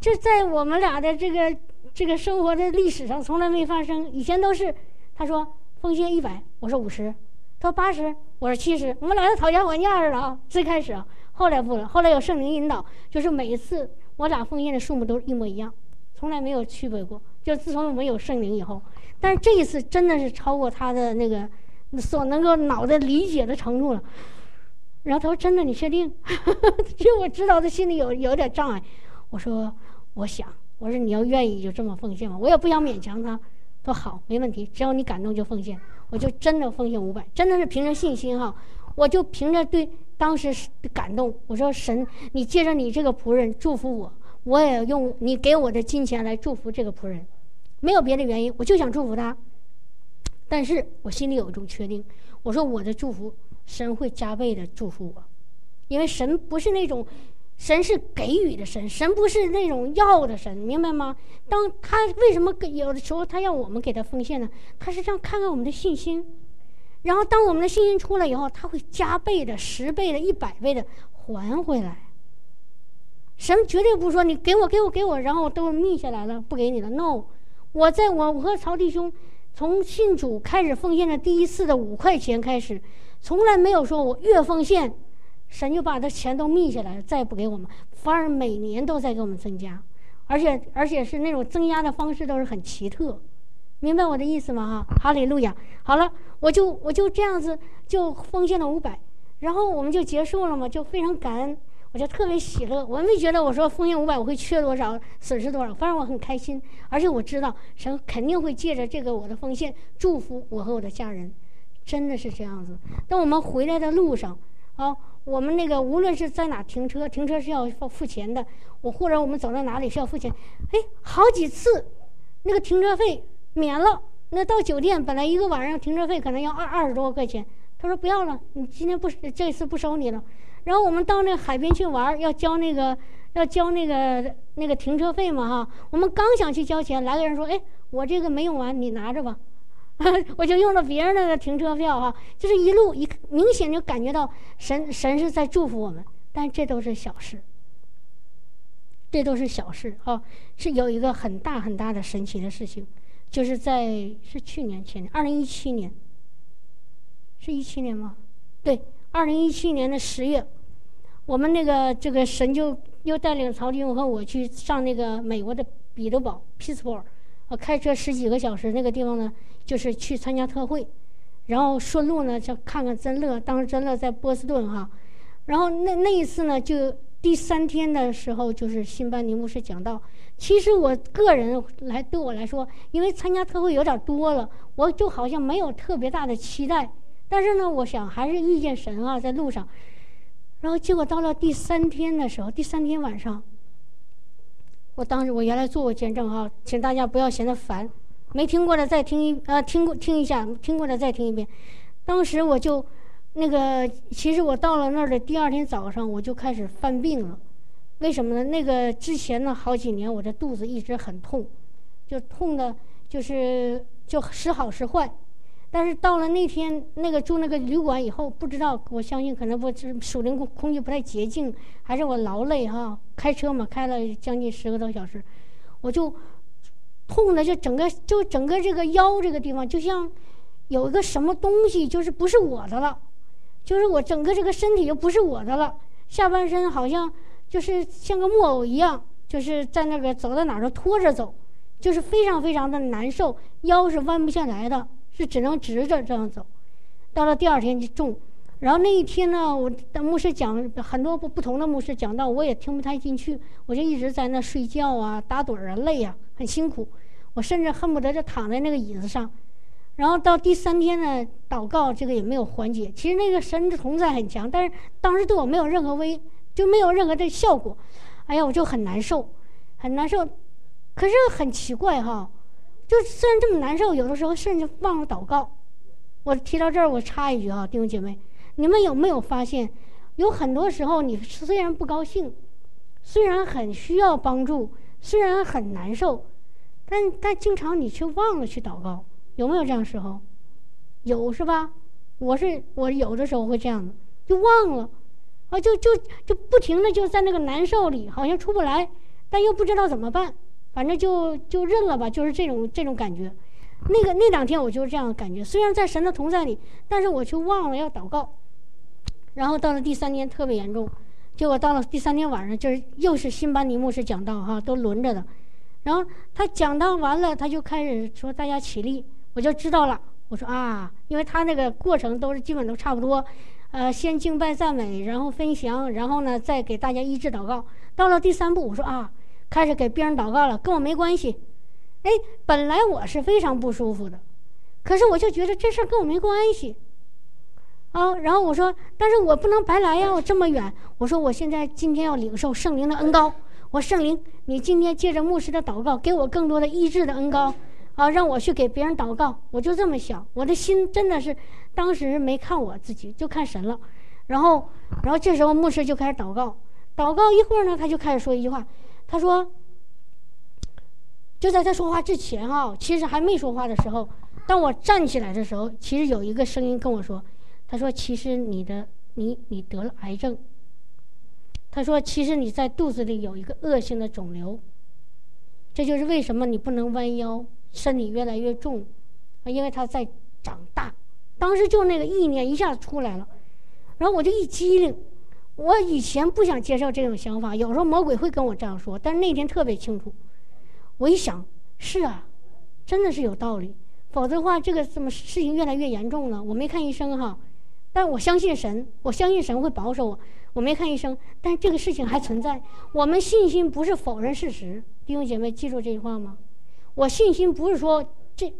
这在我们俩的这个这个生活的历史上从来没发生。以前都是他说奉献一百，我说五十，他说八十，我说七十，我们俩就讨价还价似的啊。最开始啊，后来不了，后来有圣灵引导，就是每一次。我俩奉献的数目都一模一样，从来没有区别过。就自从我们有圣灵以后，但是这一次真的是超过他的那个所能够脑袋理解的程度了。然后他说：“真的，你确定？” 其实我知道他心里有有点障碍。我说：“我想，我说你要愿意就这么奉献吧，我也不想勉强他。”他说好，没问题，只要你感动就奉献。我就真的奉献五百，真的是凭着信心哈。我就凭着对当时感动，我说神，你借着你这个仆人祝福我，我也用你给我的金钱来祝福这个仆人，没有别的原因，我就想祝福他。但是我心里有一种确定，我说我的祝福神会加倍的祝福我，因为神不是那种神是给予的神，神不是那种要的神，明白吗？当他为什么给有的时候他要我们给他奉献呢？他是这样看看我们的信心，然后当我们的信心出来以后，他会加倍的、十倍的、一百倍的还回来。神绝对不说你给我、给我、给我，然后都密下来了，不给你了。No，我在我我和曹弟兄从信主开始奉献的第一次的五块钱开始，从来没有说我越奉献。神就把这钱都密下来，再不给我们，反而每年都在给我们增加，而且而且是那种增加的方式都是很奇特，明白我的意思吗？哈，哈利路亚！好了，我就我就这样子就奉献了五百，然后我们就结束了嘛，就非常感恩，我就特别喜乐，我没觉得我说奉献五百我会缺多少，损失多少，反正我很开心，而且我知道神肯定会借着这个我的奉献祝福我和我的家人，真的是这样子。等我们回来的路上，啊。我们那个无论是在哪停车，停车是要付付钱的。我或者我们走到哪里是要付钱。哎，好几次，那个停车费免了。那到酒店本来一个晚上停车费可能要二二十多块钱，他说不要了，你今天不这次不收你了。然后我们到那个海边去玩，要交那个要交那个那个停车费嘛哈。我们刚想去交钱，来个人说，哎，我这个没用完，你拿着吧。我就用了别人的停车票哈，就是一路一明显就感觉到神神是在祝福我们，但这都是小事，这都是小事啊。是有一个很大很大的神奇的事情，就是在是去年前年二零一七年，是一七年吗？对，二零一七年的十月，我们那个这个神就又带领曹军和我去上那个美国的彼得堡 p i t t s b u r g 呃，开车十几个小时那个地方呢。就是去参加特会，然后顺路呢就看看真乐。当时真乐在波士顿哈，然后那那一次呢，就第三天的时候，就是新班尼牧师讲道。其实我个人来对我来说，因为参加特会有点多了，我就好像没有特别大的期待。但是呢，我想还是遇见神啊，在路上。然后结果到了第三天的时候，第三天晚上，我当时我原来做过见证哈，请大家不要嫌他烦。没听过的再听一呃，听过听一下，听过的再听一遍。当时我就那个，其实我到了那儿的第二天早上，我就开始犯病了。为什么呢？那个之前呢，好几年我的肚子一直很痛，就痛的，就是就时好时坏。但是到了那天那个住那个旅馆以后，不知道，我相信可能不是属灵空空气不太洁净，还是我劳累哈，开车嘛，开了将近十个多小时，我就。痛的就整个就整个这个腰这个地方，就像有一个什么东西，就是不是我的了，就是我整个这个身体就不是我的了，下半身好像就是像个木偶一样，就是在那个走到哪都拖着走，就是非常非常的难受，腰是弯不下来的，是只能直着这样走。到了第二天就重，然后那一天呢，我的牧师讲很多不不同的牧师讲到，我也听不太进去，我就一直在那睡觉啊，打盹儿啊，累啊。很辛苦，我甚至恨不得就躺在那个椅子上，然后到第三天呢，祷告这个也没有缓解。其实那个神的同在很强，但是当时对我没有任何危，就没有任何的效果。哎呀，我就很难受，很难受。可是很奇怪哈，就虽然这么难受，有的时候甚至忘了祷告。我提到这儿，我插一句啊，弟兄姐妹，你们有没有发现，有很多时候你虽然不高兴，虽然很需要帮助。虽然很难受，但但经常你却忘了去祷告，有没有这样时候？有是吧？我是我有的时候会这样的，就忘了，啊，就就就不停的就在那个难受里，好像出不来，但又不知道怎么办，反正就就认了吧，就是这种这种感觉。那个那两天我就是这样的感觉，虽然在神的同在里，但是我却忘了要祷告。然后到了第三天特别严重。结果到了第三天晚上，就是又是新班尼牧师讲道哈，都轮着的。然后他讲道完了，他就开始说大家起立，我就知道了。我说啊，因为他那个过程都是基本都差不多，呃，先敬拜赞美，然后分享，然后呢再给大家医治祷告。到了第三步，我说啊，开始给别人祷告了，跟我没关系。哎，本来我是非常不舒服的，可是我就觉得这事儿跟我没关系。啊，然后我说，但是我不能白来呀，我这么远。我说，我现在今天要领受圣灵的恩高。我圣灵，你今天借着牧师的祷告，给我更多的医治的恩高，啊，让我去给别人祷告。我就这么想，我的心真的是，当时没看我自己，就看神了。然后，然后这时候牧师就开始祷告，祷告一会儿呢，他就开始说一句话，他说：“就在他说话之前啊，其实还没说话的时候，当我站起来的时候，其实有一个声音跟我说，他说：其实你的你你得了癌症。他说：其实你在肚子里有一个恶性的肿瘤。这就是为什么你不能弯腰，身体越来越重，啊，因为它在长大。当时就那个意念一下子出来了，然后我就一激灵。”我以前不想接受这种想法，有时候魔鬼会跟我这样说，但是那天特别清楚。我一想，是啊，真的是有道理。否则的话，这个怎么事情越来越严重了？我没看医生哈，但我相信神，我相信神会保守我。我没看医生，但这个事情还存在。我们信心不是否认事实，弟兄姐妹记住这句话吗？我信心不是说这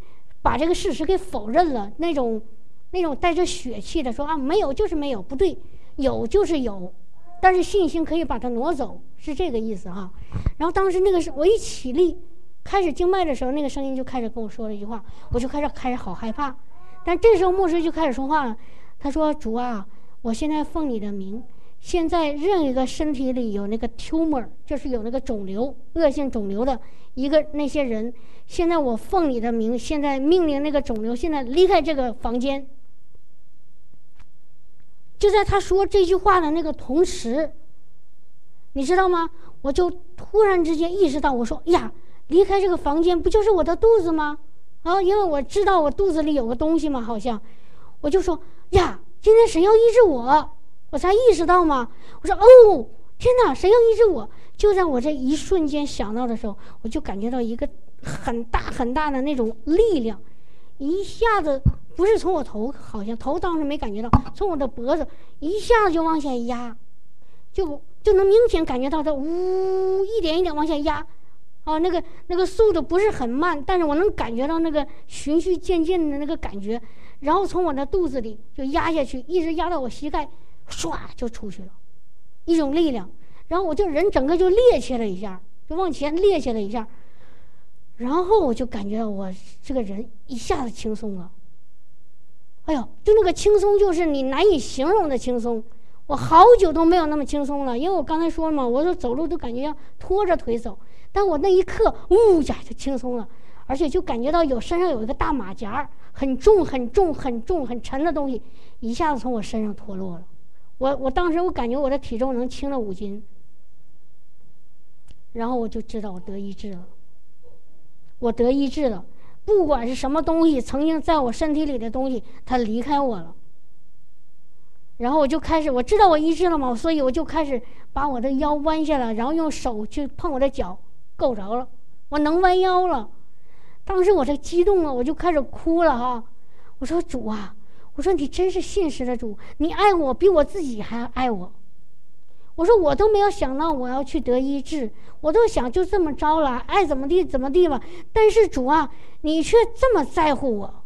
把这个事实给否认了，那种那种带着血气的说啊，没有就是没有，不对。有就是有，但是信心可以把它挪走，是这个意思哈。然后当时那个是我一起立，开始经脉的时候，那个声音就开始跟我说了一句话，我就开始开始好害怕。但这时候牧师就开始说话了，他说：“主啊，我现在奉你的名，现在任一个身体里有那个 tumor，就是有那个肿瘤、恶性肿瘤的一个那些人，现在我奉你的名，现在命令那个肿瘤现在离开这个房间。”就在他说这句话的那个同时，你知道吗？我就突然之间意识到，我说呀，离开这个房间不就是我的肚子吗？啊，因为我知道我肚子里有个东西嘛，好像，我就说呀，今天神要医治我，我才意识到嘛。我说哦，天哪，神要医治我！就在我这一瞬间想到的时候，我就感觉到一个很大很大的那种力量，一下子。不是从我头，好像头当时没感觉到，从我的脖子一下子就往下压，就就能明显感觉到它呜一点一点往下压，啊，那个那个速度不是很慢，但是我能感觉到那个循序渐进的那个感觉，然后从我的肚子里就压下去，一直压到我膝盖，唰就出去了，一种力量，然后我就人整个就趔趄了一下，就往前趔趄了一下，然后我就感觉到我这个人一下子轻松了。哎呦，就那个轻松，就是你难以形容的轻松。我好久都没有那么轻松了，因为我刚才说了嘛，我说走路都感觉要拖着腿走。但我那一刻，呜呀，就轻松了，而且就感觉到有身上有一个大马甲，很重、很重、很重、很沉的东西，一下子从我身上脱落了。我我当时我感觉我的体重能轻了五斤，然后我就知道我得医治了，我得医治了。不管是什么东西，曾经在我身体里的东西，它离开我了。然后我就开始，我知道我医治了嘛，所以我就开始把我的腰弯下来，然后用手去碰我的脚，够着了，我能弯腰了。当时我这激动了，我就开始哭了哈。我说主啊，我说你真是信实的主，你爱我比我自己还爱我。我说我都没有想到我要去得医治，我都想就这么着了，爱怎么地怎么地吧。但是主啊，你却这么在乎我，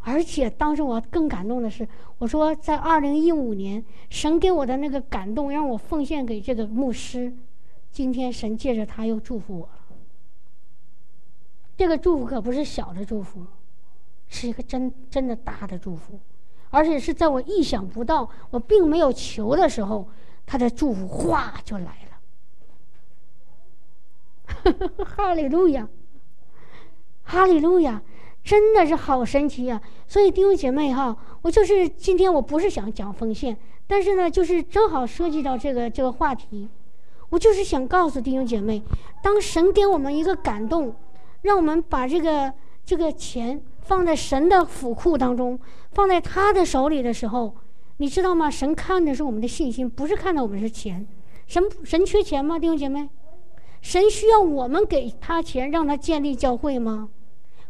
而且当时我更感动的是，我说在二零一五年，神给我的那个感动，让我奉献给这个牧师，今天神借着他又祝福我了。这个祝福可不是小的祝福，是一个真真的大的祝福，而且是在我意想不到，我并没有求的时候。他的祝福哗就来了，哈利路亚，哈利路亚，真的是好神奇呀！所以弟兄姐妹哈，我就是今天我不是想讲奉献，但是呢，就是正好涉及到这个这个话题，我就是想告诉弟兄姐妹，当神给我们一个感动，让我们把这个这个钱放在神的府库当中，放在他的手里的时候。你知道吗？神看的是我们的信心，不是看到我们是钱。神神缺钱吗，弟兄姐妹？神需要我们给他钱，让他建立教会吗？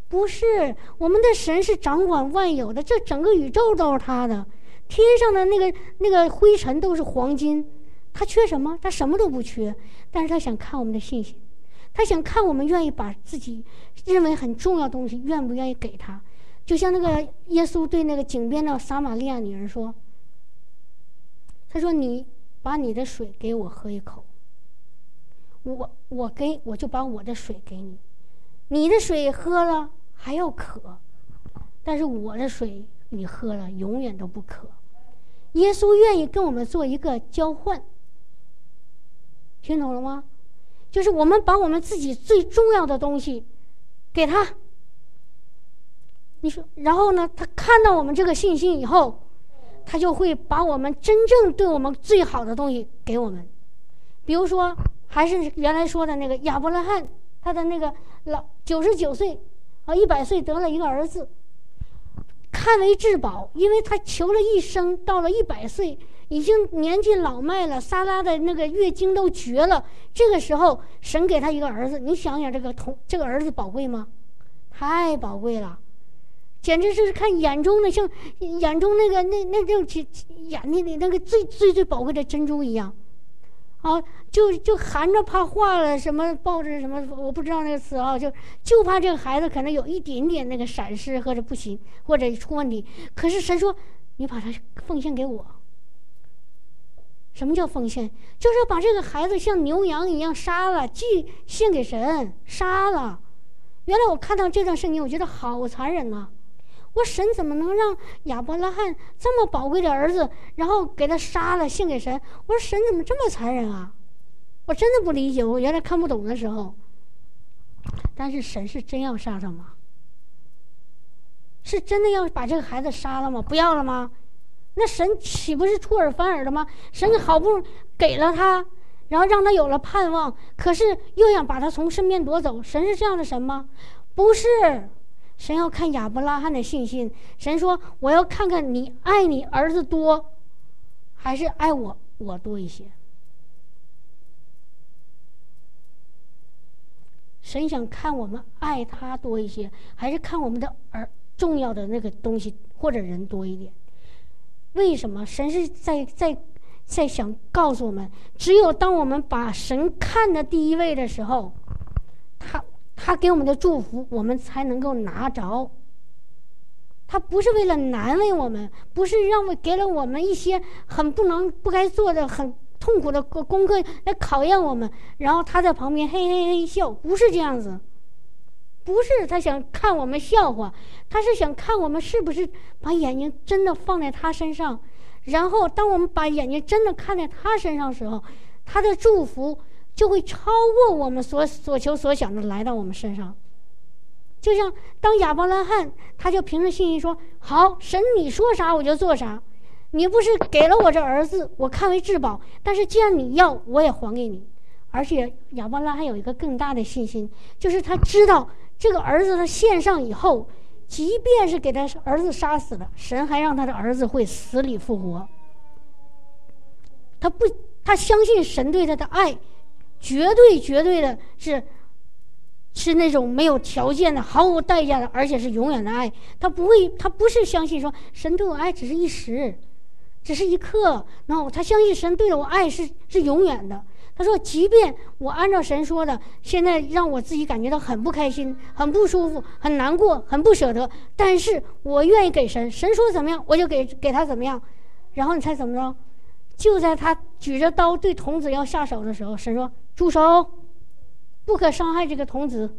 不是，我们的神是掌管万有的，这整个宇宙都是他的。天上的那个那个灰尘都是黄金，他缺什么？他什么都不缺。但是他想看我们的信心，他想看我们愿意把自己认为很重要东西，愿不愿意给他？就像那个耶稣对那个井边的撒玛利亚女人说。他说：“你把你的水给我喝一口，我我给我就把我的水给你，你的水喝了还要渴，但是我的水你喝了永远都不渴。耶稣愿意跟我们做一个交换，听懂了吗？就是我们把我们自己最重要的东西给他。你说，然后呢？他看到我们这个信心以后，他就会把我们真正对我们最好的东西给我们。比如说，还是原来说的那个亚伯拉罕，他的那个老九十九岁啊，一百岁得了一个儿子，看为至宝，因为他求了一生，到了一百岁，已经年纪老迈了，撒拉的那个月经都绝了。这个时候，神给他一个儿子，你想想这个同这个儿子宝贵吗？太宝贵了。简直就是看眼中的，像眼中那个那那种眼里那个最最最宝贵的珍珠一样，啊，就就含着怕化了什么，抱着什么，我不知道那个词啊，就就怕这个孩子可能有一点点那个闪失或者不行或者出问题。可是神说，你把它奉献给我。什么叫奉献？就是把这个孩子像牛羊一样杀了，祭献给神，杀了。原来我看到这段圣经，我觉得好残忍呐。我神怎么能让亚伯拉罕这么宝贵的儿子，然后给他杀了献给神？我说神怎么这么残忍啊？我真的不理解。我原来看不懂的时候，但是神是真要杀他吗？是真的要把这个孩子杀了吗？不要了吗？那神岂不是出尔反尔的吗？神好不容易给了他，然后让他有了盼望，可是又想把他从身边夺走。神是这样的神吗？不是。神要看亚伯拉罕的信心。神说：“我要看看你爱你儿子多，还是爱我我多一些。”神想看我们爱他多一些，还是看我们的儿重要的那个东西或者人多一点？为什么？神是在在在想告诉我们：只有当我们把神看的第一位的时候，他。他给我们的祝福，我们才能够拿着。他不是为了难为我们，不是让我给了我们一些很不能、不该做的、很痛苦的功功课来考验我们，然后他在旁边嘿嘿嘿笑，不是这样子。不是他想看我们笑话，他是想看我们是不是把眼睛真的放在他身上，然后当我们把眼睛真的看在他身上时候，他的祝福。就会超过我们所所求所想的来到我们身上，就像当亚伯拉罕，他就凭着信心说：“好，神你说啥我就做啥。你不是给了我这儿子，我看为至宝，但是既然你要，我也还给你。而且亚伯拉罕有一个更大的信心，就是他知道这个儿子他献上以后，即便是给他儿子杀死了，神还让他的儿子会死里复活。他不，他相信神对他的爱。”绝对绝对的是，是那种没有条件的、毫无代价的，而且是永远的爱。他不会，他不是相信说神对我爱只是一时，只是一刻。然后他相信神对我爱是是永远的。他说，即便我按照神说的，现在让我自己感觉到很不开心、很不舒服、很难过、很不舍得，但是我愿意给神。神说怎么样，我就给给他怎么样。然后你猜怎么着？就在他举着刀对童子要下手的时候，神说。住手！不可伤害这个童子。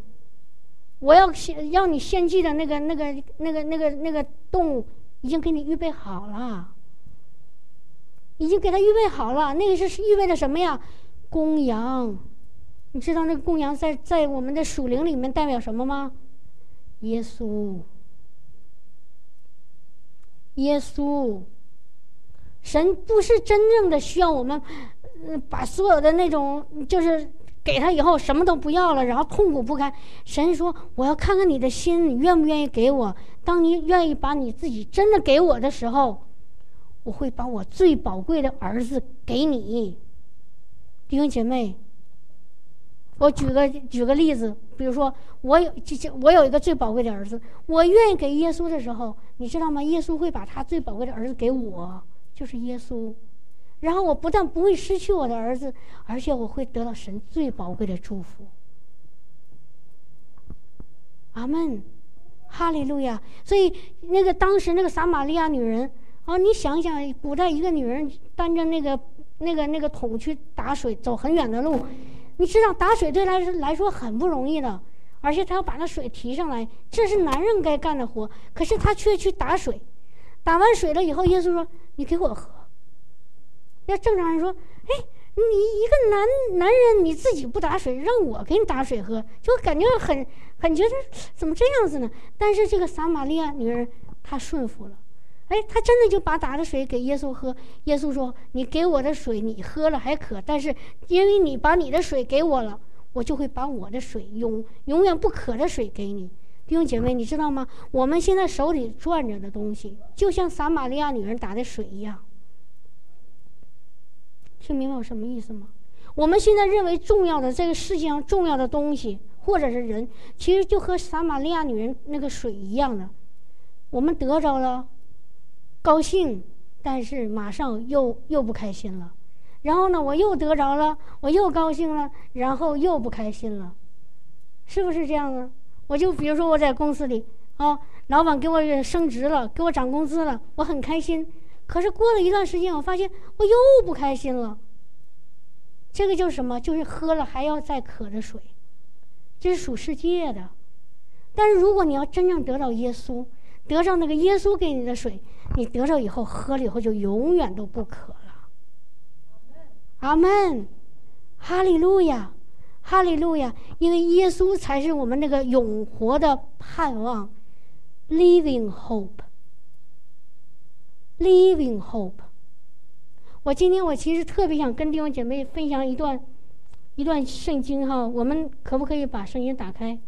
我要献要你献祭的那个、那个、那个、那个、那个动物，已经给你预备好了，已经给他预备好了。那个是预备的什么呀？公羊。你知道那个公羊在在我们的属灵里面代表什么吗？耶稣。耶稣。神不是真正的需要我们。把所有的那种就是给他以后什么都不要了，然后痛苦不堪。神说：“我要看看你的心，你愿不愿意给我？当你愿意把你自己真的给我的时候，我会把我最宝贵的儿子给你。”弟兄姐妹，我举个举个例子，比如说我有我有一个最宝贵的儿子，我愿意给耶稣的时候，你知道吗？耶稣会把他最宝贵的儿子给我，就是耶稣。然后我不但不会失去我的儿子，而且我会得到神最宝贵的祝福。阿门，哈利路亚。所以那个当时那个撒玛利亚女人啊，你想想，古代一个女人担着那个那个那个桶去打水，走很远的路，你知道打水对来来说很不容易的，而且她要把那水提上来，这是男人该干的活，可是她却去打水。打完水了以后，耶稣说：“你给我喝。”要正常人说：“哎，你一个男男人你自己不打水，让我给你打水喝，就感觉很很觉得怎么这样子呢？但是这个撒玛利亚女人她顺服了，哎，她真的就把打的水给耶稣喝。耶稣说：“你给我的水你喝了还渴，但是因为你把你的水给我了，我就会把我的水永永远不渴的水给你。”弟兄姐妹，你知道吗？我们现在手里攥着的东西，就像撒玛利亚女人打的水一样。听明白我什么意思吗？我们现在认为重要的这个世界上重要的东西，或者是人，其实就和撒玛利亚女人那个水一样的。我们得着了，高兴，但是马上又又不开心了。然后呢，我又得着了，我又高兴了，然后又不开心了，是不是这样的？我就比如说我在公司里啊，老板给我升职了，给我涨工资了，我很开心。可是过了一段时间，我发现我又不开心了。这个就是什么？就是喝了还要再渴的水，这是属世界的。但是如果你要真正得到耶稣，得上那个耶稣给你的水，你得着以后喝了以后就永远都不渴了。阿门，哈利路亚，哈利路亚！因为耶稣才是我们那个永活的盼望，living hope。Living hope。我今天我其实特别想跟弟兄姐妹分享一段，一段圣经哈。我们可不可以把圣经打开？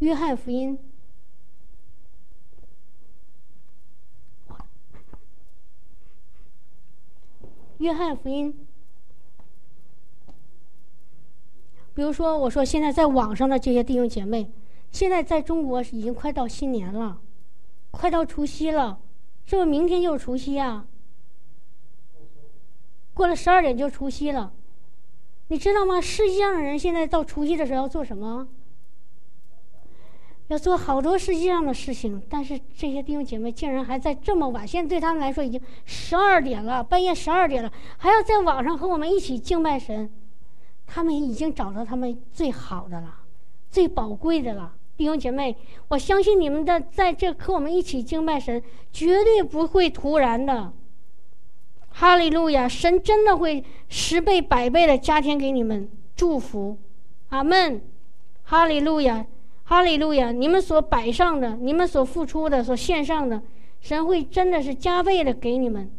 约翰福音。约翰福音。比如说，我说现在在网上的这些弟兄姐妹，现在在中国已经快到新年了，快到除夕了。是不明天就是除夕啊？过了十二点就除夕了，你知道吗？世界上的人现在到除夕的时候要做什么？要做好多世界上的事情，但是这些弟兄姐妹竟然还在这么晚。现在对他们来说已经十二点了，半夜十二点了，还要在网上和我们一起敬拜神。他们已经找到他们最好的了，最宝贵的了。弟兄姐妹，我相信你们的在这和我们一起敬拜神，绝对不会突然的。哈利路亚，神真的会十倍百倍的加添给你们祝福。阿门。哈利路亚，哈利路亚，你们所摆上的，你们所付出的，所献上的，神会真的是加倍的给你们，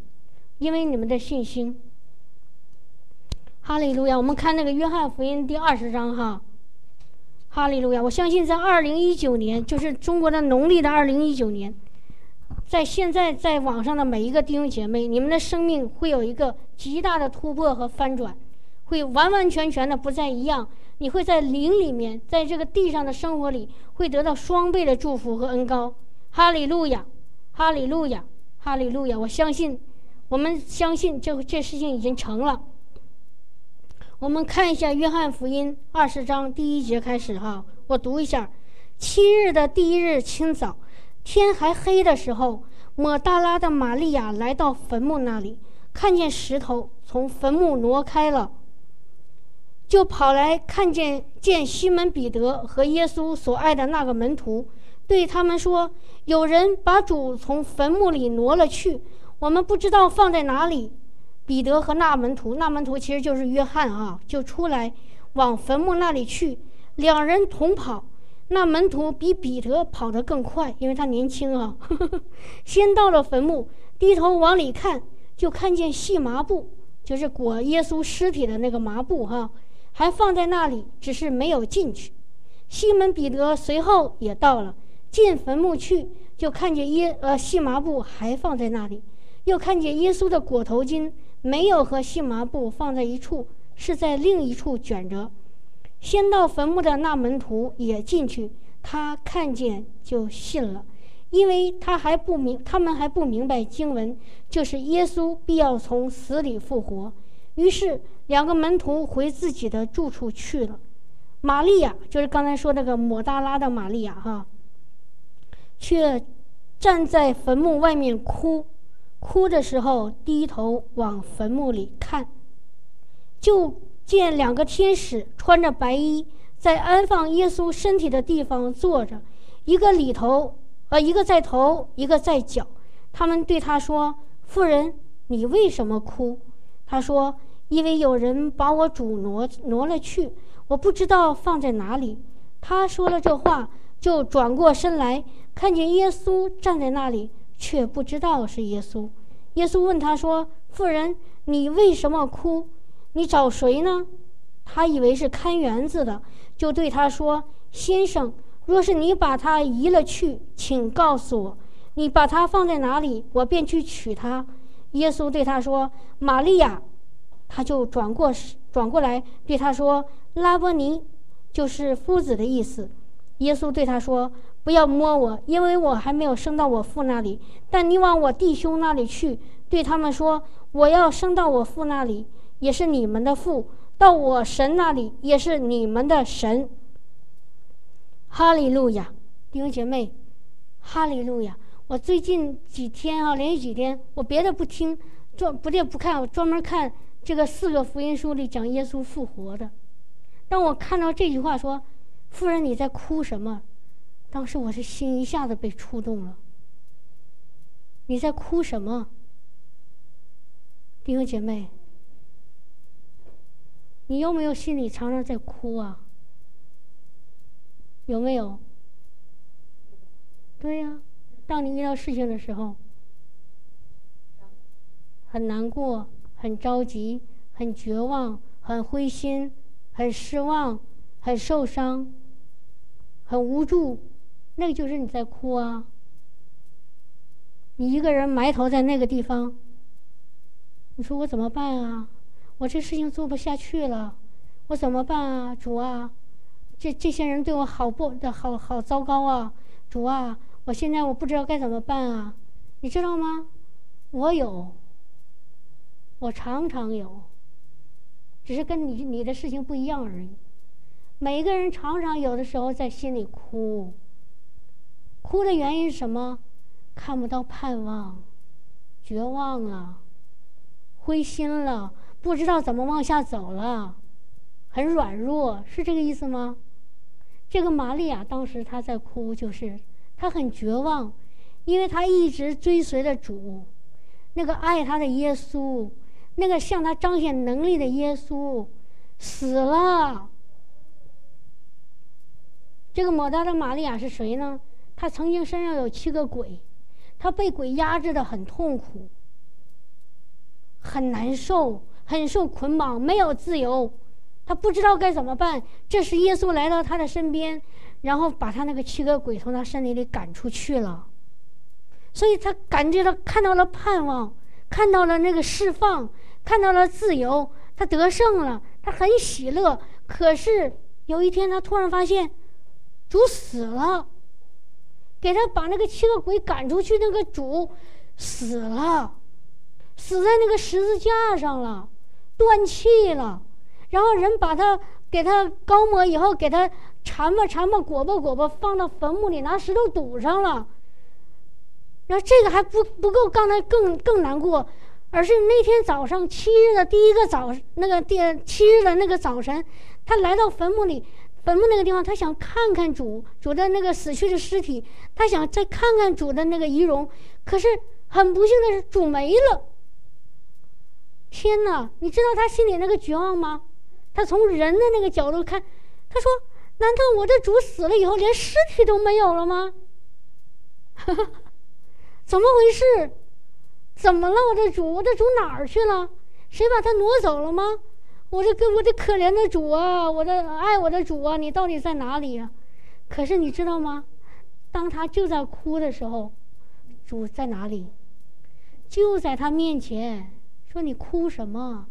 因为你们的信心。哈利路亚，我们看那个约翰福音第二十章哈。哈利路亚！我相信在二零一九年，就是中国的农历的二零一九年，在现在在网上的每一个弟兄姐妹，你们的生命会有一个极大的突破和翻转，会完完全全的不再一样。你会在灵里面，在这个地上的生活里，会得到双倍的祝福和恩高。哈利路亚！哈利路亚！哈利路亚！我相信，我们相信这这事情已经成了。我们看一下《约翰福音》二十章第一节开始哈，我读一下：七日的第一日清早，天还黑的时候，抹大拉的玛利亚来到坟墓那里，看见石头从坟墓挪开了，就跑来看见见西门彼得和耶稣所爱的那个门徒，对他们说：“有人把主从坟墓里挪了去，我们不知道放在哪里。”彼得和那门徒，那门徒其实就是约翰啊，就出来往坟墓那里去，两人同跑。那门徒比彼得跑得更快，因为他年轻啊。先到了坟墓，低头往里看，就看见细麻布，就是裹耶稣尸体的那个麻布哈，还放在那里，只是没有进去。西门彼得随后也到了，进坟墓去，就看见耶呃细麻布还放在那里，又看见耶稣的裹头巾。没有和细麻布放在一处，是在另一处卷着。先到坟墓的那门徒也进去，他看见就信了，因为他还不明，他们还不明白经文，就是耶稣必要从死里复活。于是两个门徒回自己的住处去了。玛利亚就是刚才说那个抹大拉的玛利亚哈，却站在坟墓外面哭。哭的时候，低头往坟墓里看，就见两个天使穿着白衣，在安放耶稣身体的地方坐着，一个里头，呃，一个在头，一个在脚。他们对他说：“妇人，你为什么哭？”他说：“因为有人把我主挪挪了去，我不知道放在哪里。”他说了这话，就转过身来，看见耶稣站在那里，却不知道是耶稣。耶稣问他说：“妇人，你为什么哭？你找谁呢？”他以为是看园子的，就对他说：“先生，若是你把他移了去，请告诉我，你把他放在哪里，我便去取他。”耶稣对他说：“玛利亚。”他就转过转过来对他说：“拉波尼。”就是夫子的意思。耶稣对他说：“不要摸我，因为我还没有升到我父那里。但你往我弟兄那里去，对他们说：我要升到我父那里，也是你们的父；到我神那里，也是你们的神。”哈利路亚，弟兄姐妹，哈利路亚！我最近几天啊，连续几天，我别的不听，专不对不看，我专门看这个四个福音书里讲耶稣复活的。当我看到这句话说：“夫人，你在哭什么？”当时我的心一下子被触动了。你在哭什么，弟兄姐妹？你有没有心里常常在哭啊？有没有？对呀，当你遇到事情的时候，很难过，很着急，很绝望，很灰心。很失望，很受伤，很无助，那个就是你在哭啊。你一个人埋头在那个地方，你说我怎么办啊？我这事情做不下去了，我怎么办啊？主啊，这这些人对我好不，好好糟糕啊！主啊，我现在我不知道该怎么办啊！你知道吗？我有，我常常有。只是跟你你的事情不一样而已。每个人常常有的时候在心里哭，哭的原因是什么？看不到盼望，绝望了，灰心了，不知道怎么往下走了，很软弱，是这个意思吗？这个玛利亚当时她在哭，就是她很绝望，因为她一直追随着主，那个爱她的耶稣。那个向他彰显能力的耶稣死了。这个抹大的玛利亚是谁呢？他曾经身上有七个鬼，他被鬼压制的很痛苦，很难受，很受捆绑，没有自由，他不知道该怎么办。这时耶稣来到他的身边，然后把他那个七个鬼从他身体里赶出去了，所以他感觉到看到了盼望，看到了那个释放。看到了自由，他得胜了，他很喜乐。可是有一天，他突然发现主死了，给他把那个七个鬼赶出去，那个主死了，死在那个十字架上了，断气了。然后人把他给他高抹以后，给他缠吧缠吧，裹吧裹吧，放到坟墓里，拿石头堵上了。然后这个还不不够，刚才更更难过。而是那天早上七日的第一个早，那个第七日的那个早晨，他来到坟墓里，坟墓那个地方，他想看看主主的那个死去的尸体，他想再看看主的那个仪容。可是很不幸的是，主没了。天哪！你知道他心里那个绝望吗？他从人的那个角度看，他说：“难道我的主死了以后，连尸体都没有了吗？” 怎么回事？怎么了，我的主？我的主哪儿去了？谁把他挪走了吗？我这跟我这可怜的主啊，我的爱我的主啊，你到底在哪里呀？可是你知道吗？当他就在哭的时候，主在哪里？就在他面前，说：“你哭什么？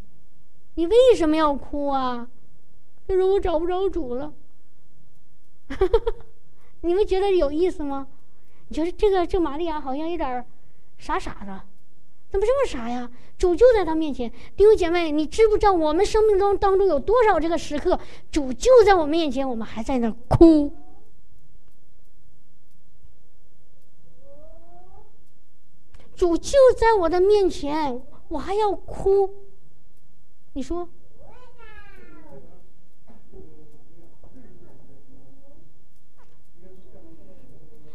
你为什么要哭啊？”他说：“我找不着主了。” 你们觉得有意思吗？你觉得这个这玛利亚好像有点傻傻的。怎么这么傻呀？主就在他面前，弟兄姐妹，你知不知道我们生命中当中有多少这个时刻，主就在我面前，我们还在那哭。主就在我的面前，我还要哭。你说？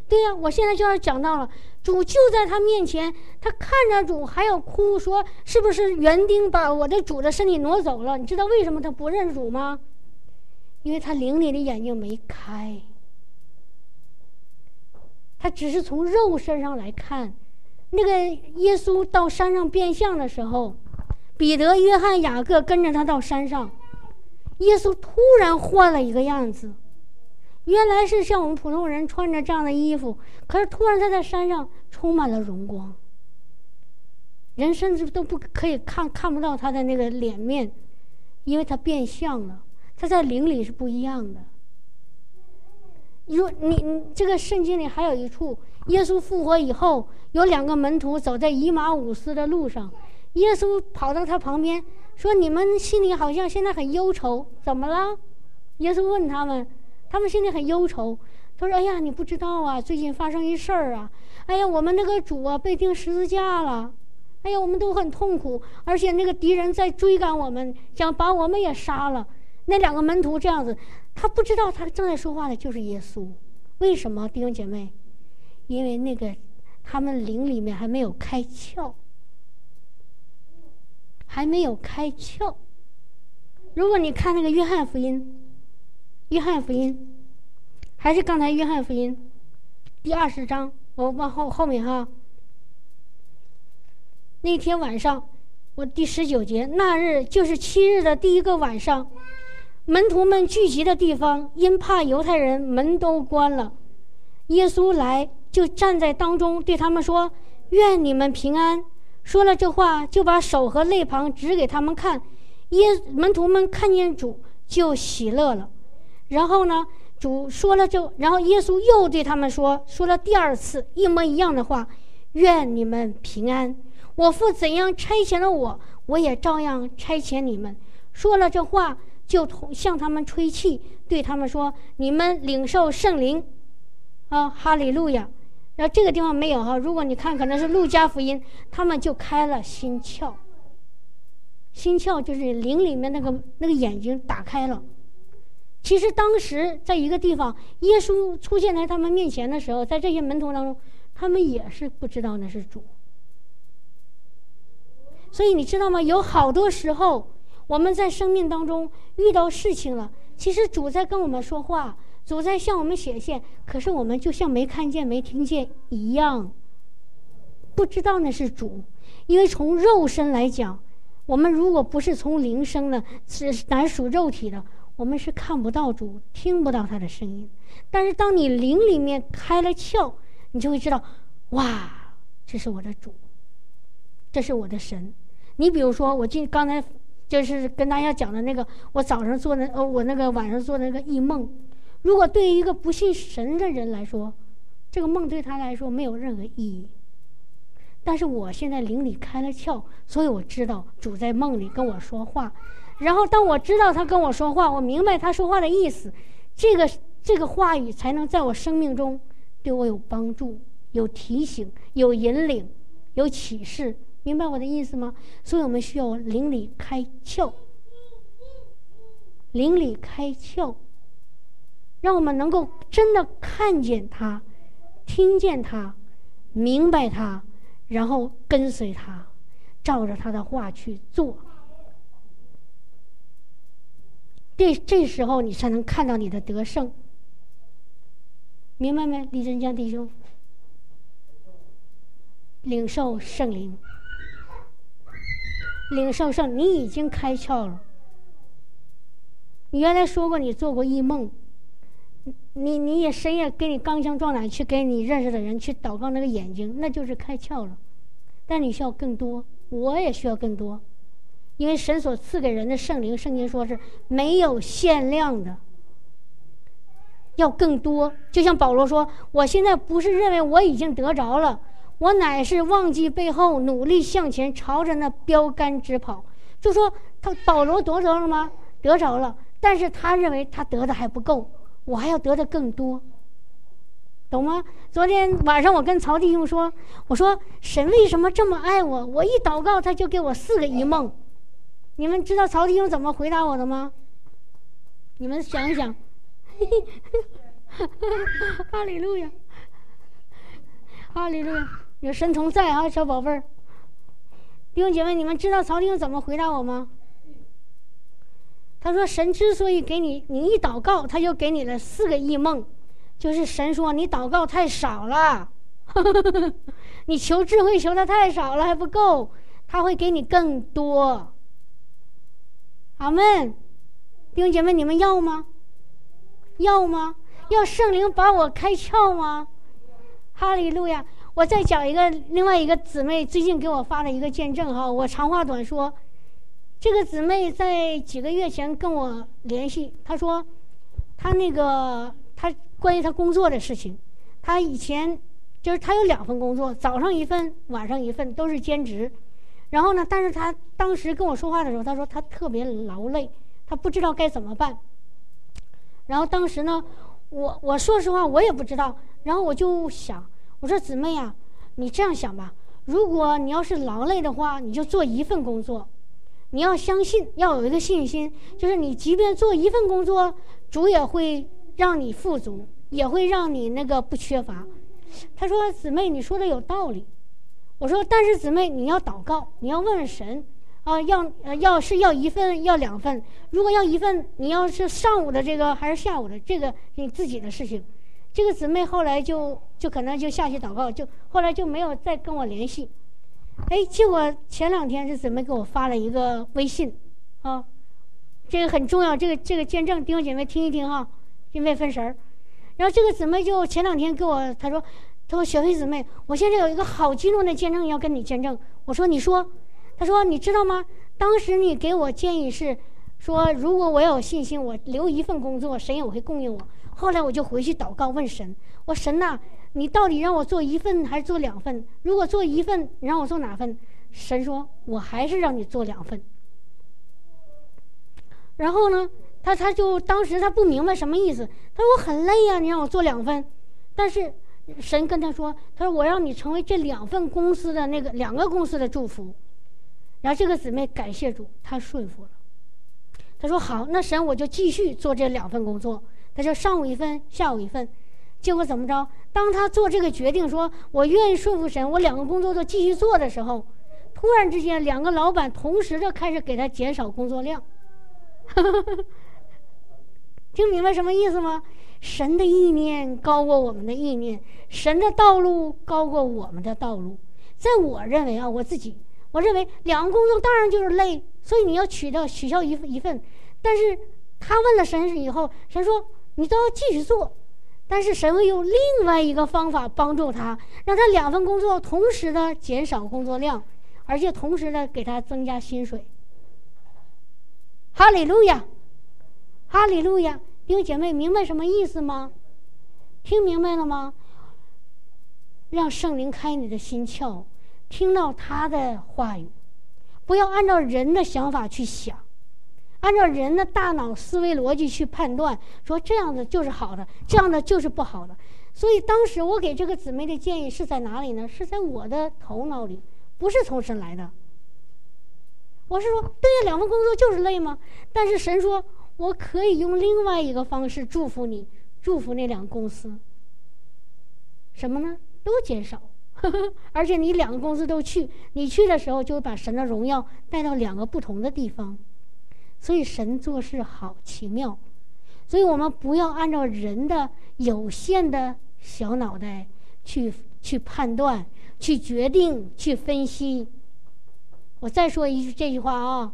对呀，我现在就要讲到了。主就在他面前，他看着主还要哭，说：“是不是园丁把我的主的身体挪走了？”你知道为什么他不认主吗？因为他灵里的眼睛没开，他只是从肉身上来看。那个耶稣到山上变相的时候，彼得、约翰、雅各跟着他到山上，耶稣突然换了一个样子。原来是像我们普通人穿着这样的衣服，可是突然他在山上充满了荣光，人甚至都不可以看看不到他的那个脸面，因为他变相了，他在灵里是不一样的。如你你这个圣经里还有一处，耶稣复活以后，有两个门徒走在以马五斯的路上，耶稣跑到他旁边说：“你们心里好像现在很忧愁，怎么了？”耶稣问他们。他们心里很忧愁，他说：“哎呀，你不知道啊，最近发生一事儿啊！哎呀，我们那个主啊被钉十字架了，哎呀，我们都很痛苦，而且那个敌人在追赶我们，想把我们也杀了。”那两个门徒这样子，他不知道他正在说话的就是耶稣。为什么，弟兄姐妹？因为那个他们灵里面还没有开窍，还没有开窍。如果你看那个约翰福音。约翰福音，还是刚才约翰福音第二十章，我往后后面哈。那天晚上，我第十九节，那日就是七日的第一个晚上，门徒们聚集的地方，因怕犹太人，门都关了。耶稣来，就站在当中，对他们说：“愿你们平安。”说了这话，就把手和肋旁指给他们看。耶门徒们看见主，就喜乐了。然后呢，主说了就，然后耶稣又对他们说，说了第二次一模一样的话：“愿你们平安。我父怎样差遣了我，我也照样差遣你们。”说了这话，就同向他们吹气，对他们说：“你们领受圣灵。”啊，哈利路亚！然后这个地方没有哈，如果你看可能是路加福音，他们就开了心窍。心窍就是灵里面那个那个眼睛打开了。其实当时在一个地方，耶稣出现在他们面前的时候，在这些门徒当中，他们也是不知道那是主。所以你知道吗？有好多时候，我们在生命当中遇到事情了，其实主在跟我们说话，主在向我们显现，可是我们就像没看见、没听见一样，不知道那是主。因为从肉身来讲，我们如果不是从灵生的，是乃属肉体的。我们是看不到主，听不到他的声音，但是当你灵里面开了窍，你就会知道，哇，这是我的主，这是我的神。你比如说，我今刚才就是跟大家讲的那个，我早上做的，呃，我那个晚上做的那个异梦，如果对于一个不信神的人来说，这个梦对他来说没有任何意义。但是我现在灵里开了窍，所以我知道主在梦里跟我说话。然后，当我知道他跟我说话，我明白他说话的意思，这个这个话语才能在我生命中对我有帮助、有提醒、有引领、有启示。明白我的意思吗？所以我们需要灵里开窍，灵里开窍，让我们能够真的看见他、听见他、明白他，然后跟随他，照着他的话去做。这这时候你才能看到你的得胜，明白没，李真江弟兄？领受圣灵，领受圣，你已经开窍了。你原来说过你做过异梦，你你也深夜给你刚强壮胆去给你认识的人去祷告那个眼睛，那就是开窍了。但你需要更多，我也需要更多。因为神所赐给人的圣灵，圣经说是没有限量的，要更多。就像保罗说：“我现在不是认为我已经得着了，我乃是忘记背后，努力向前，朝着那标杆直跑。”就说他保罗得着了吗？得着了，但是他认为他得的还不够，我还要得的更多，懂吗？昨天晚上我跟曹弟兄说：“我说神为什么这么爱我？我一祷告，他就给我四个一梦。”你们知道曹弟兄怎么回答我的吗？你们想一想，哈利路亚！哈利路亚，有神同在啊，小宝贝儿。弟兄姐妹，你们知道曹丁怎么回答我吗？他说：“神之所以给你，你一祷告，他就给你了四个异梦，就是神说你祷告太少了，你求智慧求的太少了，还不够，他会给你更多。”阿门。弟兄姐妹，你们要吗？要吗？要圣灵把我开窍吗？哈利路亚！我再讲一个，另外一个姊妹最近给我发了一个见证哈。我长话短说，这个姊妹在几个月前跟我联系，她说，她那个她关于她工作的事情，她以前就是她有两份工作，早上一份，晚上一份，都是兼职。然后呢，但是他当时跟我说话的时候，他说他特别劳累，他不知道该怎么办。然后当时呢，我我说实话，我也不知道。然后我就想，我说姊妹呀，你这样想吧，如果你要是劳累的话，你就做一份工作。你要相信，要有一个信心，就是你即便做一份工作，主也会让你富足，也会让你那个不缺乏。他说：“姊妹，你说的有道理。”我说：“但是姊妹，你要祷告，你要问问神。”啊，要呃要是要一份要两份，如果要一份，你要是上午的这个还是下午的这个你自己的事情。这个姊妹后来就就可能就下去祷告，就后来就没有再跟我联系。哎，结果前两天这姊妹给我发了一个微信，啊，这个很重要，这个这个见证弟兄姐妹听一听哈，因为分神儿。然后这个姊妹就前两天给我她说，她说小黑姊妹，我现在有一个好激动的见证要跟你见证。我说你说。他说：“你知道吗？当时你给我建议是，说如果我有信心，我留一份工作，神也会供应我。后来我就回去祷告问神：我神呐，你到底让我做一份还是做两份？如果做一份，你让我做哪份？神说：我还是让你做两份。然后呢，他他就当时他不明白什么意思。他说我很累呀，你让我做两份。但是神跟他说：他说我让你成为这两份公司的那个两个公司的祝福。”然后这个姊妹感谢主，她顺服了。她说：“好，那神我就继续做这两份工作。”她就上午一份，下午一份。结果怎么着？当她做这个决定，说我愿意顺服神，我两个工作都继续做的时候，突然之间，两个老板同时的开始给她减少工作量。听明白什么意思吗？神的意念高过我们的意念，神的道路高过我们的道路。在我认为啊，我自己。我认为两个工作当然就是累，所以你要取掉取消一份一份。但是他问了神以后，神说你都要继续做，但是神会用另外一个方法帮助他，让他两份工作同时的减少工作量，而且同时的给他增加薪水。哈利路亚，哈利路亚，弟兄姐妹明白什么意思吗？听明白了吗？让圣灵开你的心窍。听到他的话语，不要按照人的想法去想，按照人的大脑思维逻辑去判断，说这样的就是好的，这样的就是不好的。所以当时我给这个姊妹的建议是在哪里呢？是在我的头脑里，不是从神来的。我是说，对呀，两份工作就是累吗？但是神说，我可以用另外一个方式祝福你，祝福那两个公司。什么呢？都减少。而且你两个公司都去，你去的时候就把神的荣耀带到两个不同的地方，所以神做事好奇妙，所以我们不要按照人的有限的小脑袋去去判断、去决定、去分析。我再说一句这句话啊，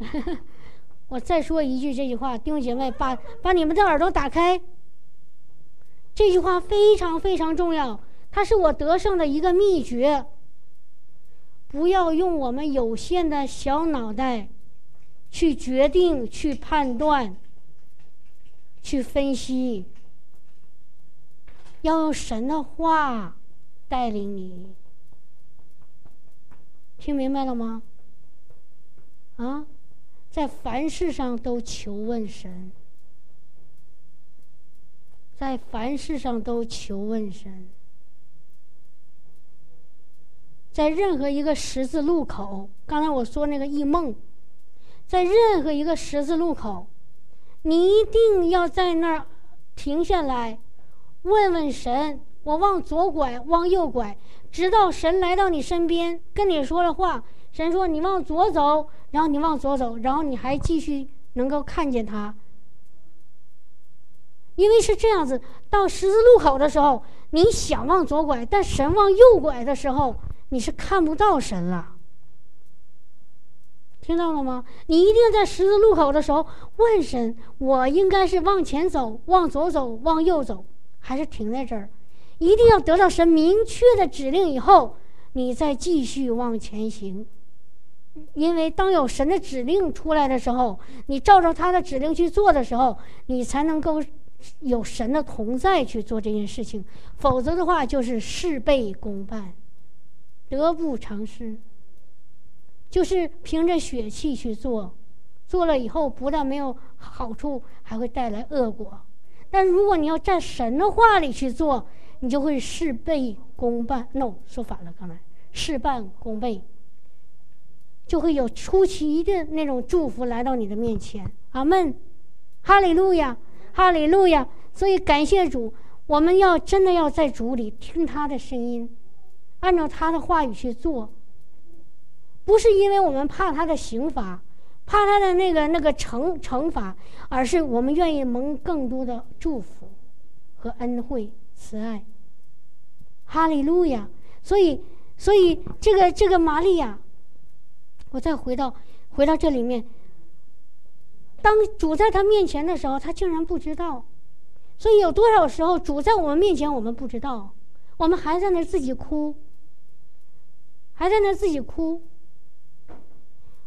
我再说一句这句话，弟兄姐妹，把把你们的耳朵打开，这句话非常非常重要。它是我得胜的一个秘诀。不要用我们有限的小脑袋去决定、去判断、去分析，要用神的话带领你。听明白了吗？啊，在凡事上都求问神，在凡事上都求问神。在任何一个十字路口，刚才我说那个异梦，在任何一个十字路口，你一定要在那儿停下来，问问神，我往左拐，往右拐，直到神来到你身边，跟你说了话。神说你往左走，然后你往左走，然后你还继续能够看见他。因为是这样子，到十字路口的时候，你想往左拐，但神往右拐的时候，你是看不到神了。听到了吗？你一定在十字路口的时候问神：我应该是往前走、往左走、往右走，还是停在这儿？一定要得到神明确的指令以后，你再继续往前行。因为当有神的指令出来的时候，你照着他的指令去做的时候，你才能够。有神的同在去做这件事情，否则的话就是事倍功半，得不偿失。就是凭着血气去做，做了以后不但没有好处，还会带来恶果。但如果你要在神的话里去做，你就会事倍功半。no，说反了，刚才事半功倍，就会有出奇的那种祝福来到你的面前。阿门，哈利路亚。哈利路亚！所以感谢主，我们要真的要在主里听他的声音，按照他的话语去做。不是因为我们怕他的刑罚，怕他的那个那个惩惩罚，而是我们愿意蒙更多的祝福和恩惠、慈爱。哈利路亚！所以，所以这个这个玛利亚，我再回到回到这里面。当主在他面前的时候，他竟然不知道。所以有多少时候，主在我们面前，我们不知道，我们还在那自己哭，还在那自己哭。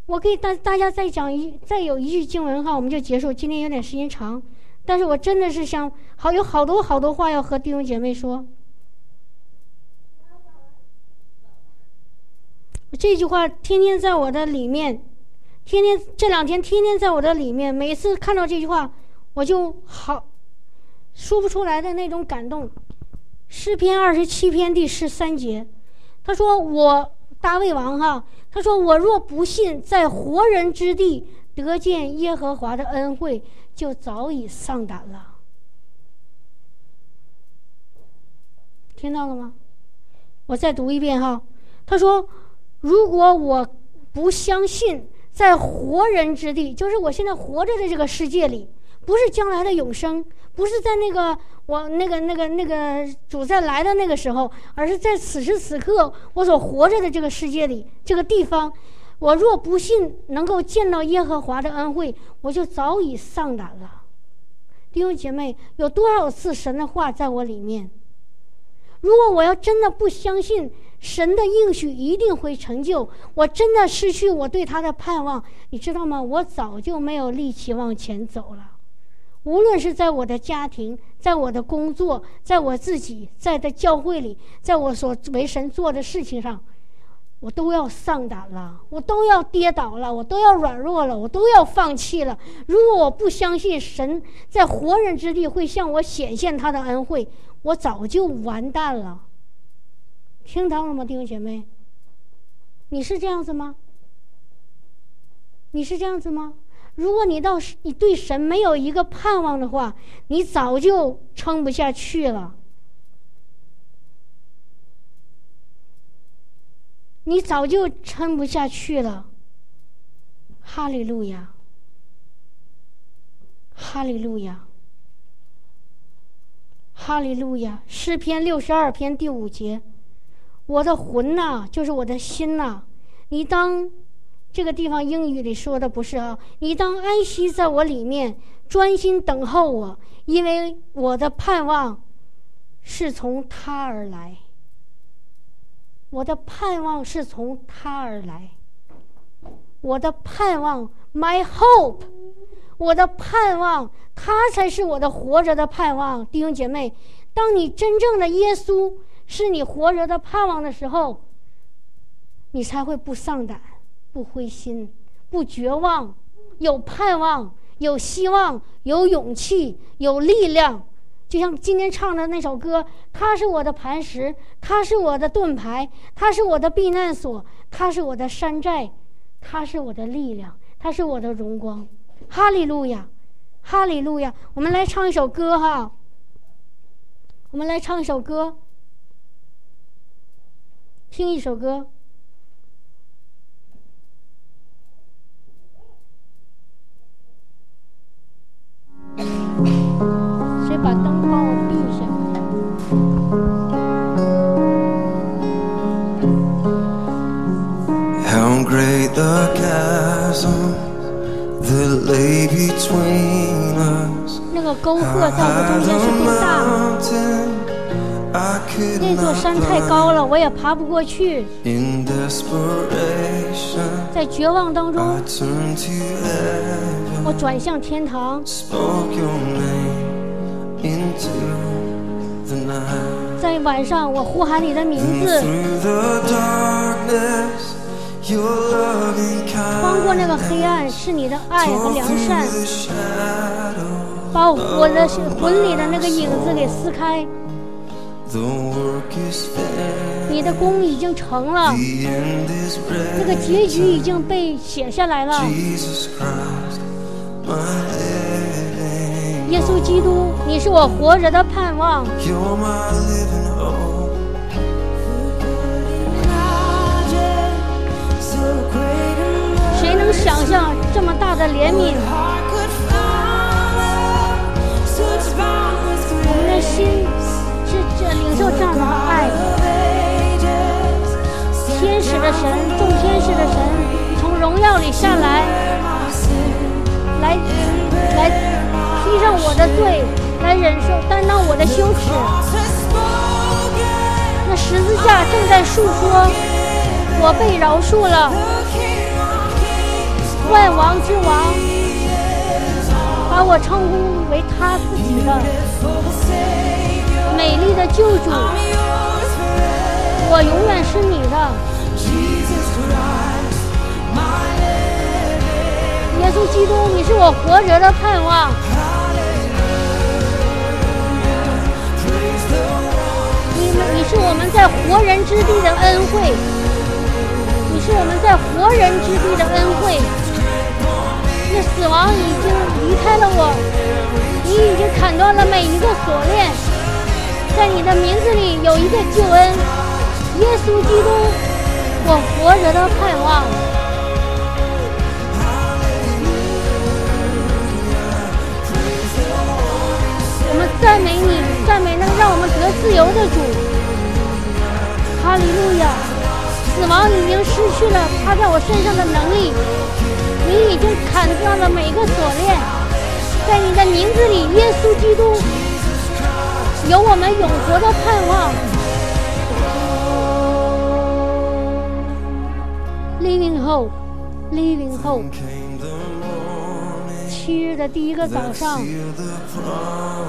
我给大大家再讲一，再有一句经文哈，我们就结束。今天有点时间长，但是我真的是想好有好多好多话要和弟兄姐妹说。这句话天天在我的里面。天天这两天，天天在我的里面。每次看到这句话，我就好说不出来的那种感动。诗篇二十七篇第十三节，他说：“我大卫王哈，他说我若不信在活人之地得见耶和华的恩惠，就早已丧胆了。”听到了吗？我再读一遍哈。他说：“如果我不相信。”在活人之地，就是我现在活着的这个世界里，不是将来的永生，不是在那个我那个那个那个主再来的那个时候，而是在此时此刻我所活着的这个世界里，这个地方，我若不信能够见到耶和华的恩惠，我就早已丧胆了。弟兄姐妹，有多少次神的话在我里面？如果我要真的不相信。神的应许一定会成就。我真的失去我对他的盼望，你知道吗？我早就没有力气往前走了。无论是在我的家庭，在我的工作，在我自己在的教会里，在我所为神做的事情上，我都要丧胆了，我都要跌倒了，我都要软弱了，我都要放弃了。如果我不相信神在活人之地会向我显现他的恩惠，我早就完蛋了。听到了吗，弟兄姐妹？你是这样子吗？你是这样子吗？如果你到你对神没有一个盼望的话，你早就撑不下去了。你早就撑不下去了。哈利路亚！哈利路亚！哈利路亚！诗篇六十二篇第五节。我的魂呐，就是我的心呐，你当这个地方英语里说的不是啊，你当安息在我里面，专心等候我，因为我的盼望是从他而来。我的盼望是从他而来，我的盼望，my hope，我的盼望，他才是我的活着的盼望。弟兄姐妹，当你真正的耶稣。是你活着的盼望的时候，你才会不丧胆、不灰心、不绝望，有盼望、有希望、有勇气、有力量。就像今天唱的那首歌：“他是我的磐石，他是我的盾牌，他是我的避难所，他是我的山寨，他是我的力量，他是我的荣光。”哈利路亚，哈利路亚。我们来唱一首歌哈。我们来唱一首歌。听一首歌。不过去。在绝望当中我转向天堂。在晚上我呼喊你的名字。穿过那个黑暗是你的爱和良善。把我的魂里的那个影子给撕开。The work is fair 你的功已经成了这个结局已经被写下来了。耶稣基督，你是我活着的盼望。谁能想象这么大的怜悯？我们的心是这领受这样的天使的神，众天使的神，从荣耀里下来，来来披上我的罪，来忍受担当我的羞耻。那十字架正在述说，我被饶恕了，万王之王，把我称呼为他自己的美丽的救主，我永远是你的。耶稣基督，你是我活着的盼望。你们，你是我们在活人之地的恩惠，你是我们在活人之地的恩惠。那死亡已经离开了我，你已经砍断了每一个锁链，在你的名字里有一个救恩，耶稣基督，我活着的盼望。我们赞美你，赞美那个让我们得自由的主。哈利路亚！死亡已经失去了他在我身上的能力，你已经砍断了每个锁链，在你的名字里，耶稣基督，有我们永活的盼望。Living Hope。Living Hope。七日的第一个早上，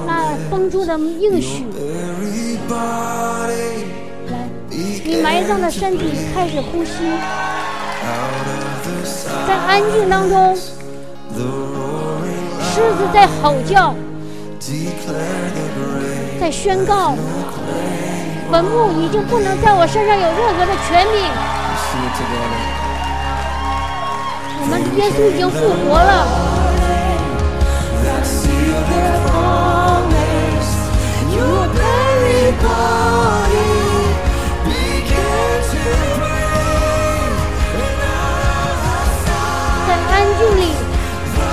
那封住的应许，来，你埋葬的身体开始呼吸，在安静当中，狮子在吼叫，在宣告，坟墓已经不能在我身上有任何的权柄。我们耶稣已经复活了。在安静里，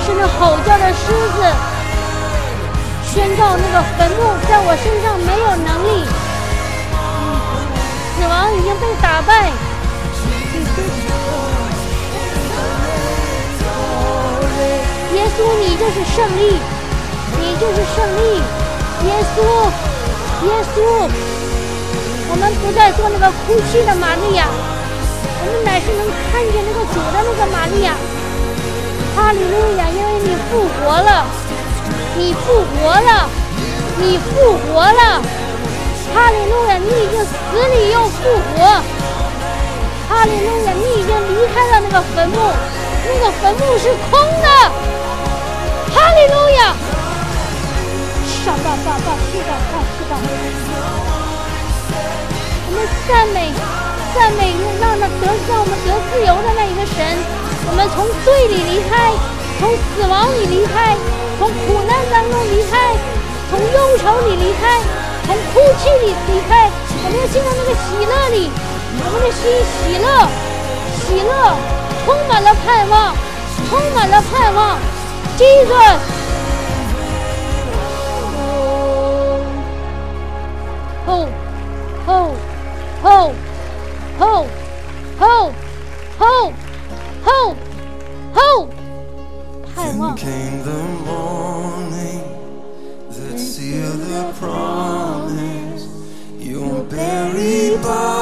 甚至吼叫的狮子，宣告那个坟墓在我身上没有能力，死亡已经被打败。耶稣，你就是胜利，你就是胜利，耶稣，耶稣，我们不再做那个哭泣的玛利亚，我们乃是能看见那个主的那个玛利亚。哈利路亚！因为你复活了，你复活了，你复活了。哈利路亚！你已经死里又复活。哈利路亚！你已经离开了那个坟墓，那个坟墓是空的。哈利路亚！上吧吧吧，是的，吧。我们赞美，赞美让那得让我们得自由的那一个神。我们从罪里离开，从死亡里离开，从苦难当中离开，从忧愁里离开，从哭泣里离开。我们要进到那个喜乐里，我们的心喜乐，喜乐，充满了盼望，充满了盼望。Jesus。吼吼吼吼吼吼吼吼！盼 Then 望，came the morning that sealed the promise. Your buried body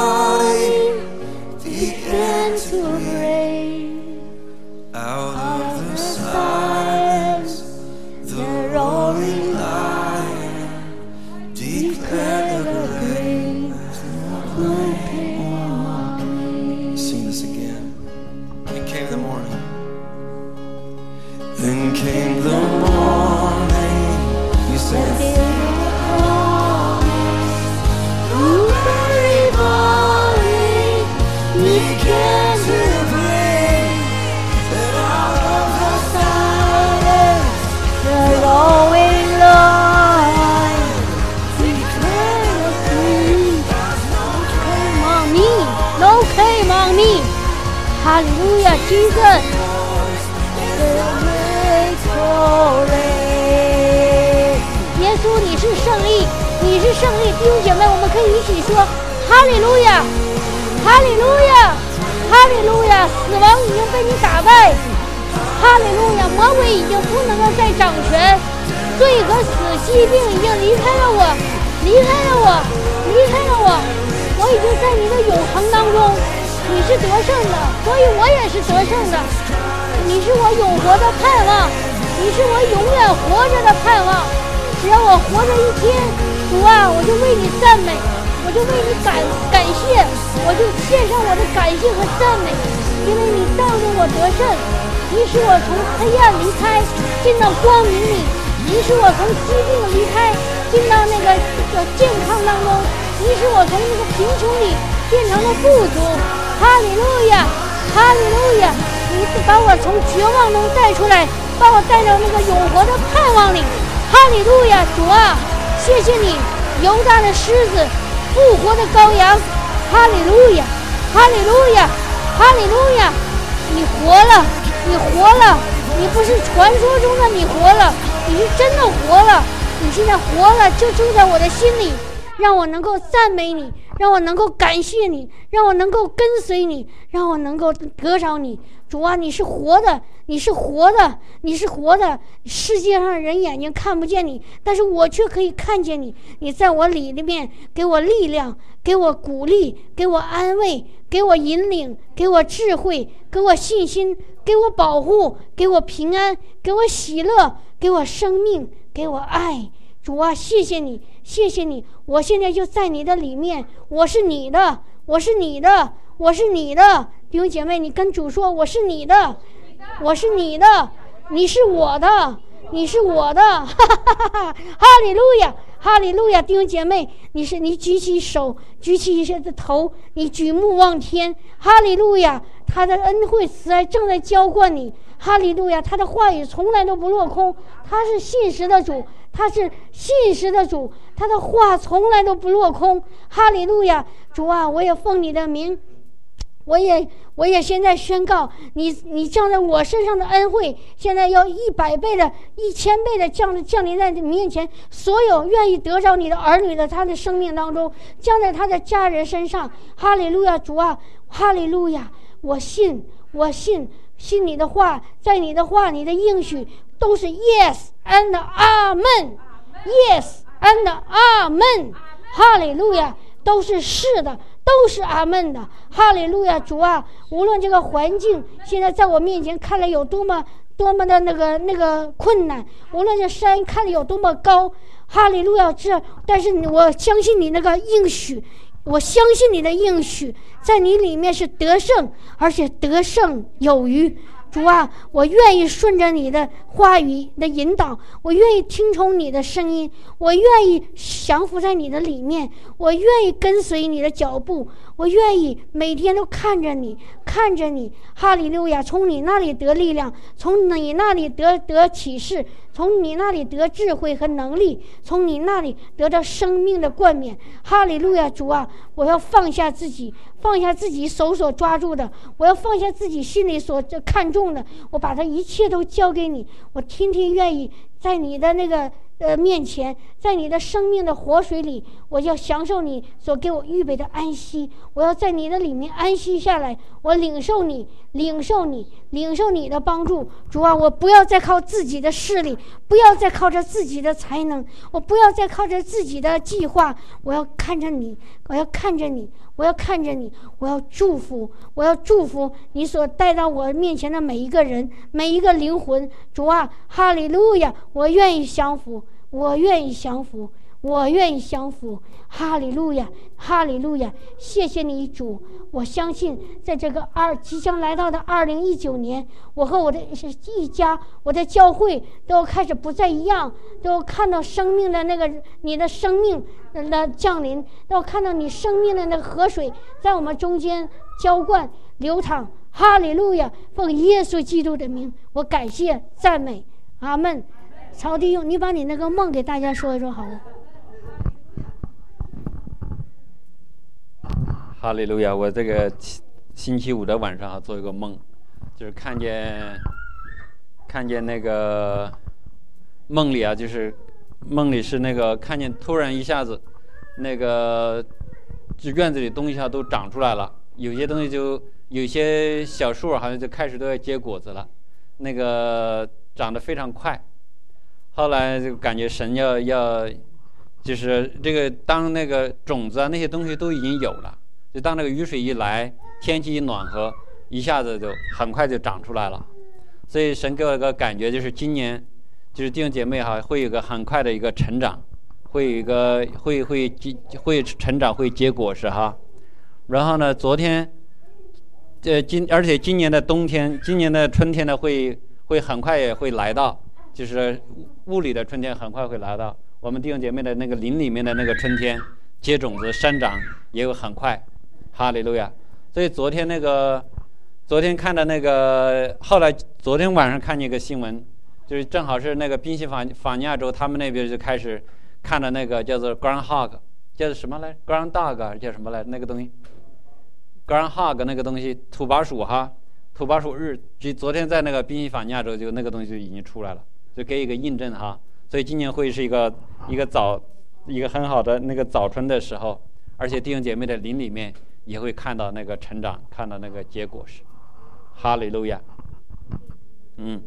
活了，就住在我的心里，让我能够赞美你，让我能够感谢你，让我能够跟随你，让我能够得着你。主啊，你是活的，你是活的，你是活的。世界上人眼睛看不见你，但是我却可以看见你。你在我里里面给我力量，给我鼓励，给我安慰，给我引领，给我智慧，给我信心，给我保护，给我平安，给我喜乐，给我生命，给我爱。主啊，谢谢你，谢谢你！我现在就在你的里面，我是你的，我是你的，我是你的。弟兄姐妹，你跟主说，我是你的，我是你的，你是我的，你是我的，哈哈哈哈！哈利路亚，哈利路亚！弟兄姐妹，你是你举起手，举起一些的头，你举目望天，哈利路亚！他的恩惠慈爱正在浇灌你，哈利路亚！他的话语从来都不落空，他是信实的主，他是信实的主，他的话从来都不落空，哈利路亚！主啊，我也奉你的名。我也，我也现在宣告你，你降在我身上的恩惠，现在要一百倍的、一千倍的降降临在你面前。所有愿意得着你的儿女的，他的生命当中，降在他的家人身上。哈利路亚，主啊，哈利路亚！我信，我信，信你的话，在你的话，你的应许都是 yes and amen。Yes and Amen，哈利路亚，都是是的，都是阿门的，哈利路亚，主啊，无论这个环境现在在我面前看来有多么多么的那个那个困难，无论这山看着有多么高，哈利路亚，这但是我相信你那个应许，我相信你的应许，在你里面是得胜，而且得胜有余。主啊，我愿意顺着你的话语的引导，我愿意听从你的声音，我愿意降服在你的里面，我愿意跟随你的脚步，我愿意每天都看着你，看着你，哈利路亚！从你那里得力量，从你那里得得启示，从你那里得智慧和能力，从你那里得到生命的冠冕，哈利路亚！主啊，我要放下自己，放下自己手所抓住的，我要放下自己心里所看重的，我把它一切都交给你。我天天愿意在你的那个。呃，面前，在你的生命的活水里，我要享受你所给我预备的安息。我要在你的里面安息下来，我领受你，领受你，领受你的帮助。主啊，我不要再靠自己的势力，不要再靠着自己的才能，我不要再靠着自己的计划。我要看着你，我要看着你。我要看着你，我要祝福，我要祝福你所带到我面前的每一个人，每一个灵魂。主啊，哈利路亚！我愿意降服，我愿意降服。我愿意降服，哈利路亚，哈利路亚！谢谢你主，我相信在这个二即将来到的二零一九年，我和我的一家，我的教会都开始不再一样，都看到生命的那个你的生命的降临，都看到你生命的那个河水在我们中间浇灌流淌，哈利路亚！奉耶稣基督的名，我感谢赞美，阿门。曹弟兄，你把你那个梦给大家说一说，好吗？哈利路亚！我这个星星期五的晚上啊，做一个梦，就是看见看见那个梦里啊，就是梦里是那个看见突然一下子，那个这院子里东西啊都长出来了，有些东西就有些小树好像就开始都要结果子了，那个长得非常快。后来就感觉神要要，就是这个当那个种子啊那些东西都已经有了。就当那个雨水一来，天气一暖和，一下子就很快就长出来了。所以神给我一个感觉，就是今年，就是弟兄姐妹哈，会有个很快的一个成长，会有一个会会结会成长会结果实哈。然后呢，昨天，这今而且今年的冬天，今年的春天呢会会很快也会来到，就是物理的春天很快会来到。我们弟兄姐妹的那个林里面的那个春天，结种子生长也有很快。哈利路亚！所以昨天那个，昨天看的那个，后来昨天晚上看见一个新闻，就是正好是那个宾夕法法尼亚州，他们那边就开始看的那个叫做 groundhog，叫做什么来？ground dog 叫什么来？那个东西，groundhog 那个东西，土拨鼠哈，土拨鼠日，就昨天在那个宾夕法尼亚州就那个东西就已经出来了，就给一个印证哈。所以今年会是一个一个早一个很好的那个早春的时候，而且弟兄姐妹的林里面。也会看到那个成长，看到那个结果是，哈利路亚。嗯，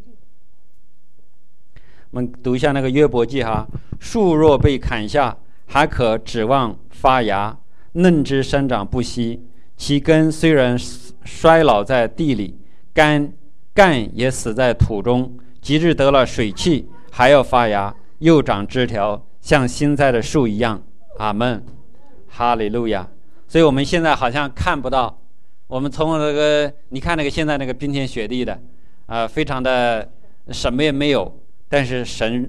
我们读一下那个约伯记哈。树若被砍下，还可指望发芽；嫩枝生长不息，其根虽然衰老在地里，干干也死在土中。即使得了水气，还要发芽，又长枝条，像新栽的树一样。阿门，哈利路亚。所以我们现在好像看不到，我们从那个你看那个现在那个冰天雪地的，啊，非常的什么也没有。但是神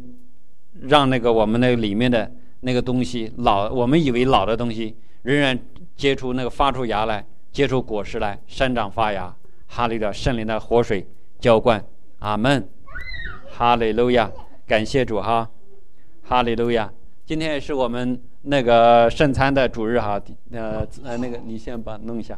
让那个我们那个里面的那个东西老，我们以为老的东西仍然结出那个发出芽来，结出果实来，生长发芽。哈利的圣灵的活水浇灌，阿门。哈利路亚，感谢主哈，哈利路亚。今天也是我们。那个圣餐的主日哈，呃呃，那个你先把弄一下。